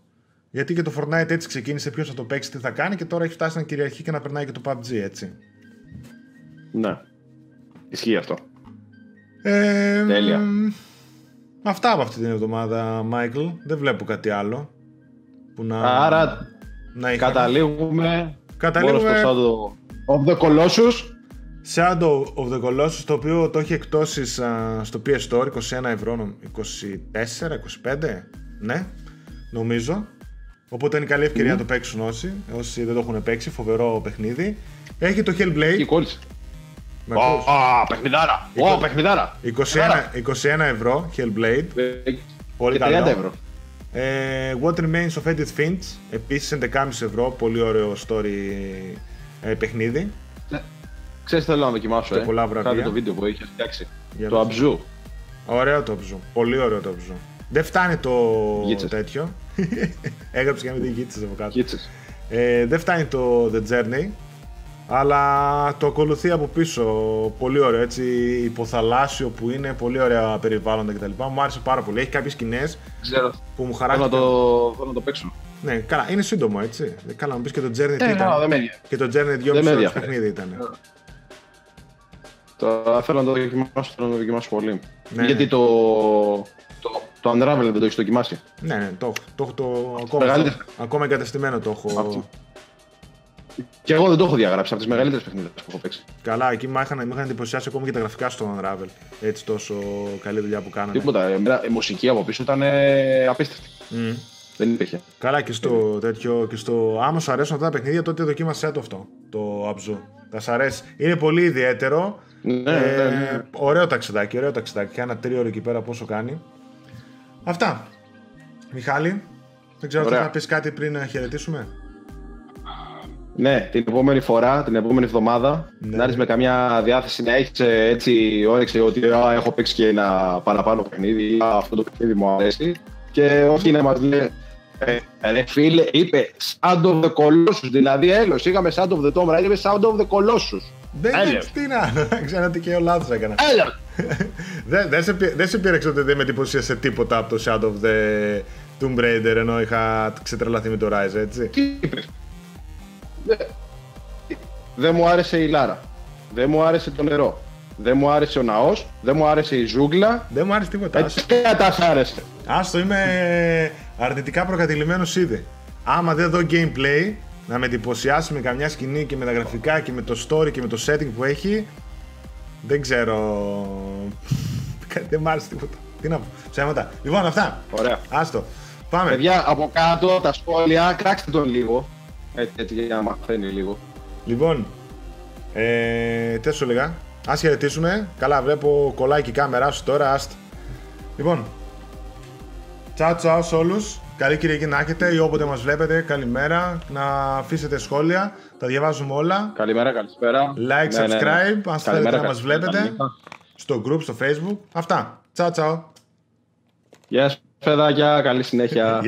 Γιατί και το Fortnite έτσι ξεκίνησε, ποιος θα το παίξει, τι θα κάνει και τώρα έχει φτάσει να κυριαρχεί και να περνάει και το PUBG έτσι. Ναι. Ισχύει αυτό. Ε, Τέλεια. μ, Αυτά από αυτή την εβδομάδα, Μάικλ. Δεν βλέπω κάτι άλλο. Που να, Άρα να είχα. καταλήγουμε, Καταλήγουμε- μόνο στο Shadow of the Colossus. Shadow of the Colossus, το οποίο το έχει εκτόσεις α, στο PS Store, 21 ευρώ, νομ- 24, 25, ναι, νομίζω. Οπότε είναι καλή ευκαιρία να το παίξουν όσοι, όσοι δεν το έχουν παίξει, φοβερό παιχνίδι. Έχει το Εκεί Hellblade, κόλλησε. Με ακούς; Ω, παιχνιδάρα! Ω, παιχνιδάρα! 21, 21 ευρώ, Hellblade. Ε, Πολύ και 30 καλό. ευρώ. Ε, What Remains of Edith Finch, επίσης 11,5 ευρώ, πολύ ωραίο story ε, παιχνίδι. Ξέρεις θέλω να δοκιμάσω, Και ε. πολλά βραβεία. Κάτω το βίντεο που είχες φτιάξει. Για Το πες. Αμπζού. Ωραίο το ψου. Πολύ ωραίο το ψου. Δεν φτάνει το Γίτσες. τέτοιο. <laughs> Έγραψε και με τη γίτσες από κάτω. Κίτσες. Ε, δεν φτάνει το The Journey, αλλά το ακολουθεί από πίσω. Πολύ ωραίο, έτσι, υποθαλάσσιο που είναι, πολύ ωραία περιβάλλοντα κτλ. Μου άρεσε πάρα πολύ. Έχει κάποιες σκηνές Ξέρω. που μου Θέλω να χαράχτηκαν. το, θέλω να το παίξω. Ναι, καλά, είναι σύντομο έτσι. Καλά, να μου πεις και το Journey τι Ε, ήταν. no, δεν με ενδιαφέρει. Και το Journey 2,5 με ώρες ενδιαφέρει. παιχνίδι ήταν. Το, θέλω να το δοκιμάσω, θέλω να το δοκιμάσω πολύ. Ναι, Γιατί ναι. το, το, το Unravel δεν το έχεις δοκιμάσει; Ναι, ναι, το, έχω- το, έχω το, ακόμα, Μεγαλύτερο. ακόμα εγκατεστημένο το έχω. Αυτό. Και εγώ δεν το έχω διαγράψει από τις μεγαλύτερες παιχνίδες που έχω παίξει. Καλά, εκεί μου είχαν, με είχαν εντυπωσιάσει ακόμη και τα γραφικά στο Unravel. Έτσι τόσο καλή δουλειά που κάνανε. Τίποτα. εμένα Η μουσική από πίσω ήταν ε, απίστευτη. Μμ. Δεν υπήρχε. Καλά και στο τέτοιο. Και στο... Άμα σου αρέσουν αυτά τα παιχνίδια, τότε δοκίμασέ το αυτό. Το Abzu. Θα σ' αρέσει. Είναι πολύ ιδιαίτερο. Ναι, ναι, Ε, ναι. Ωραίο ταξιδάκι, ωραίο ταξιδάκι. Και ένα τρίωρο εκεί πέρα πόσο κάνει. Αυτά. Μιχάλη, δεν ξέρω αν Ωραία. θες να πεις κάτι πριν να χαιρετήσουμε. Ναι, την επόμενη φορά, την επόμενη εβδομάδα, Ναι. να έρθεις με καμιά διάθεση να έχεις έτσι όρεξη ότι α, έχω παίξει και ένα παραπάνω παιχνίδι ή «Α, αυτό το παιχνίδι μου αρέσει. Και όχι να μας λέει. Ε, ρε φίλε, είπε Sound of the Colossus. Δηλαδή, έλος, είχαμε Sound of the Tomb Raider, είπε Sound of the Colossus. Δεν Έλεος. είναι. Τι να, <laughs> ξέρω ότι και ο λάθο έκανα. Έλα! <laughs> Δεν δεν σε, πει- δεν σε πήρεξε ότι δεν με εντυπωσίασε τίποτα από το Shadow of the Tomb Raider ενώ είχα ξετρελαθεί με το Rise, έτσι. Τι είπες; Δεν- Δεν μου άρεσε η Λάρα. Δεν μου άρεσε το νερό. Δεν μου άρεσε ο ναός. Δεν μου άρεσε η ζούγκλα. Δεν μου άρεσε τίποτα. Ε, Άστο. τι κατά σ' άρεσε. Άστο, είμαι αρνητικά προκατηλημένος ήδη. Άμα δεν δω gameplay, να με εντυπωσιάσει με καμιά σκηνή και με τα γραφικά και με το story και με το setting που έχει, δεν ξέρω. <laughs> δεν μου άρεσε τίποτα. Τι να πω. Ψέματα. Λοιπόν, αυτά. Ωραία. Άστο. Πάμε. Παιδιά, από κάτω τα σχόλια, κράξτε τον λίγο. Έτσι, έτσι για να μαθαίνει λίγο. Λοιπόν, ε, τι θα σου έλεγα; Ας χαιρετήσουμε. Καλά, βλέπω κολλάει και η κάμερά σου τώρα. Άστα. Λοιπόν, τσάου τσάου σε όλους. Καλή Κυριακή να έχετε ή όποτε μας βλέπετε. Καλημέρα. Να αφήσετε σχόλια. Τα διαβάζουμε όλα. Καλημέρα, καλησπέρα. Like, Ναι, ναι, ναι. subscribe, αν θέλετε Καλημέρα, να μας καλησπέρα, βλέπετε. καληνύχτα. Στο group, στο facebook. Αυτά. Τσάου τσάου. Γεια σας, παιδάκια. Καλή συνέχεια. <laughs> Γεια.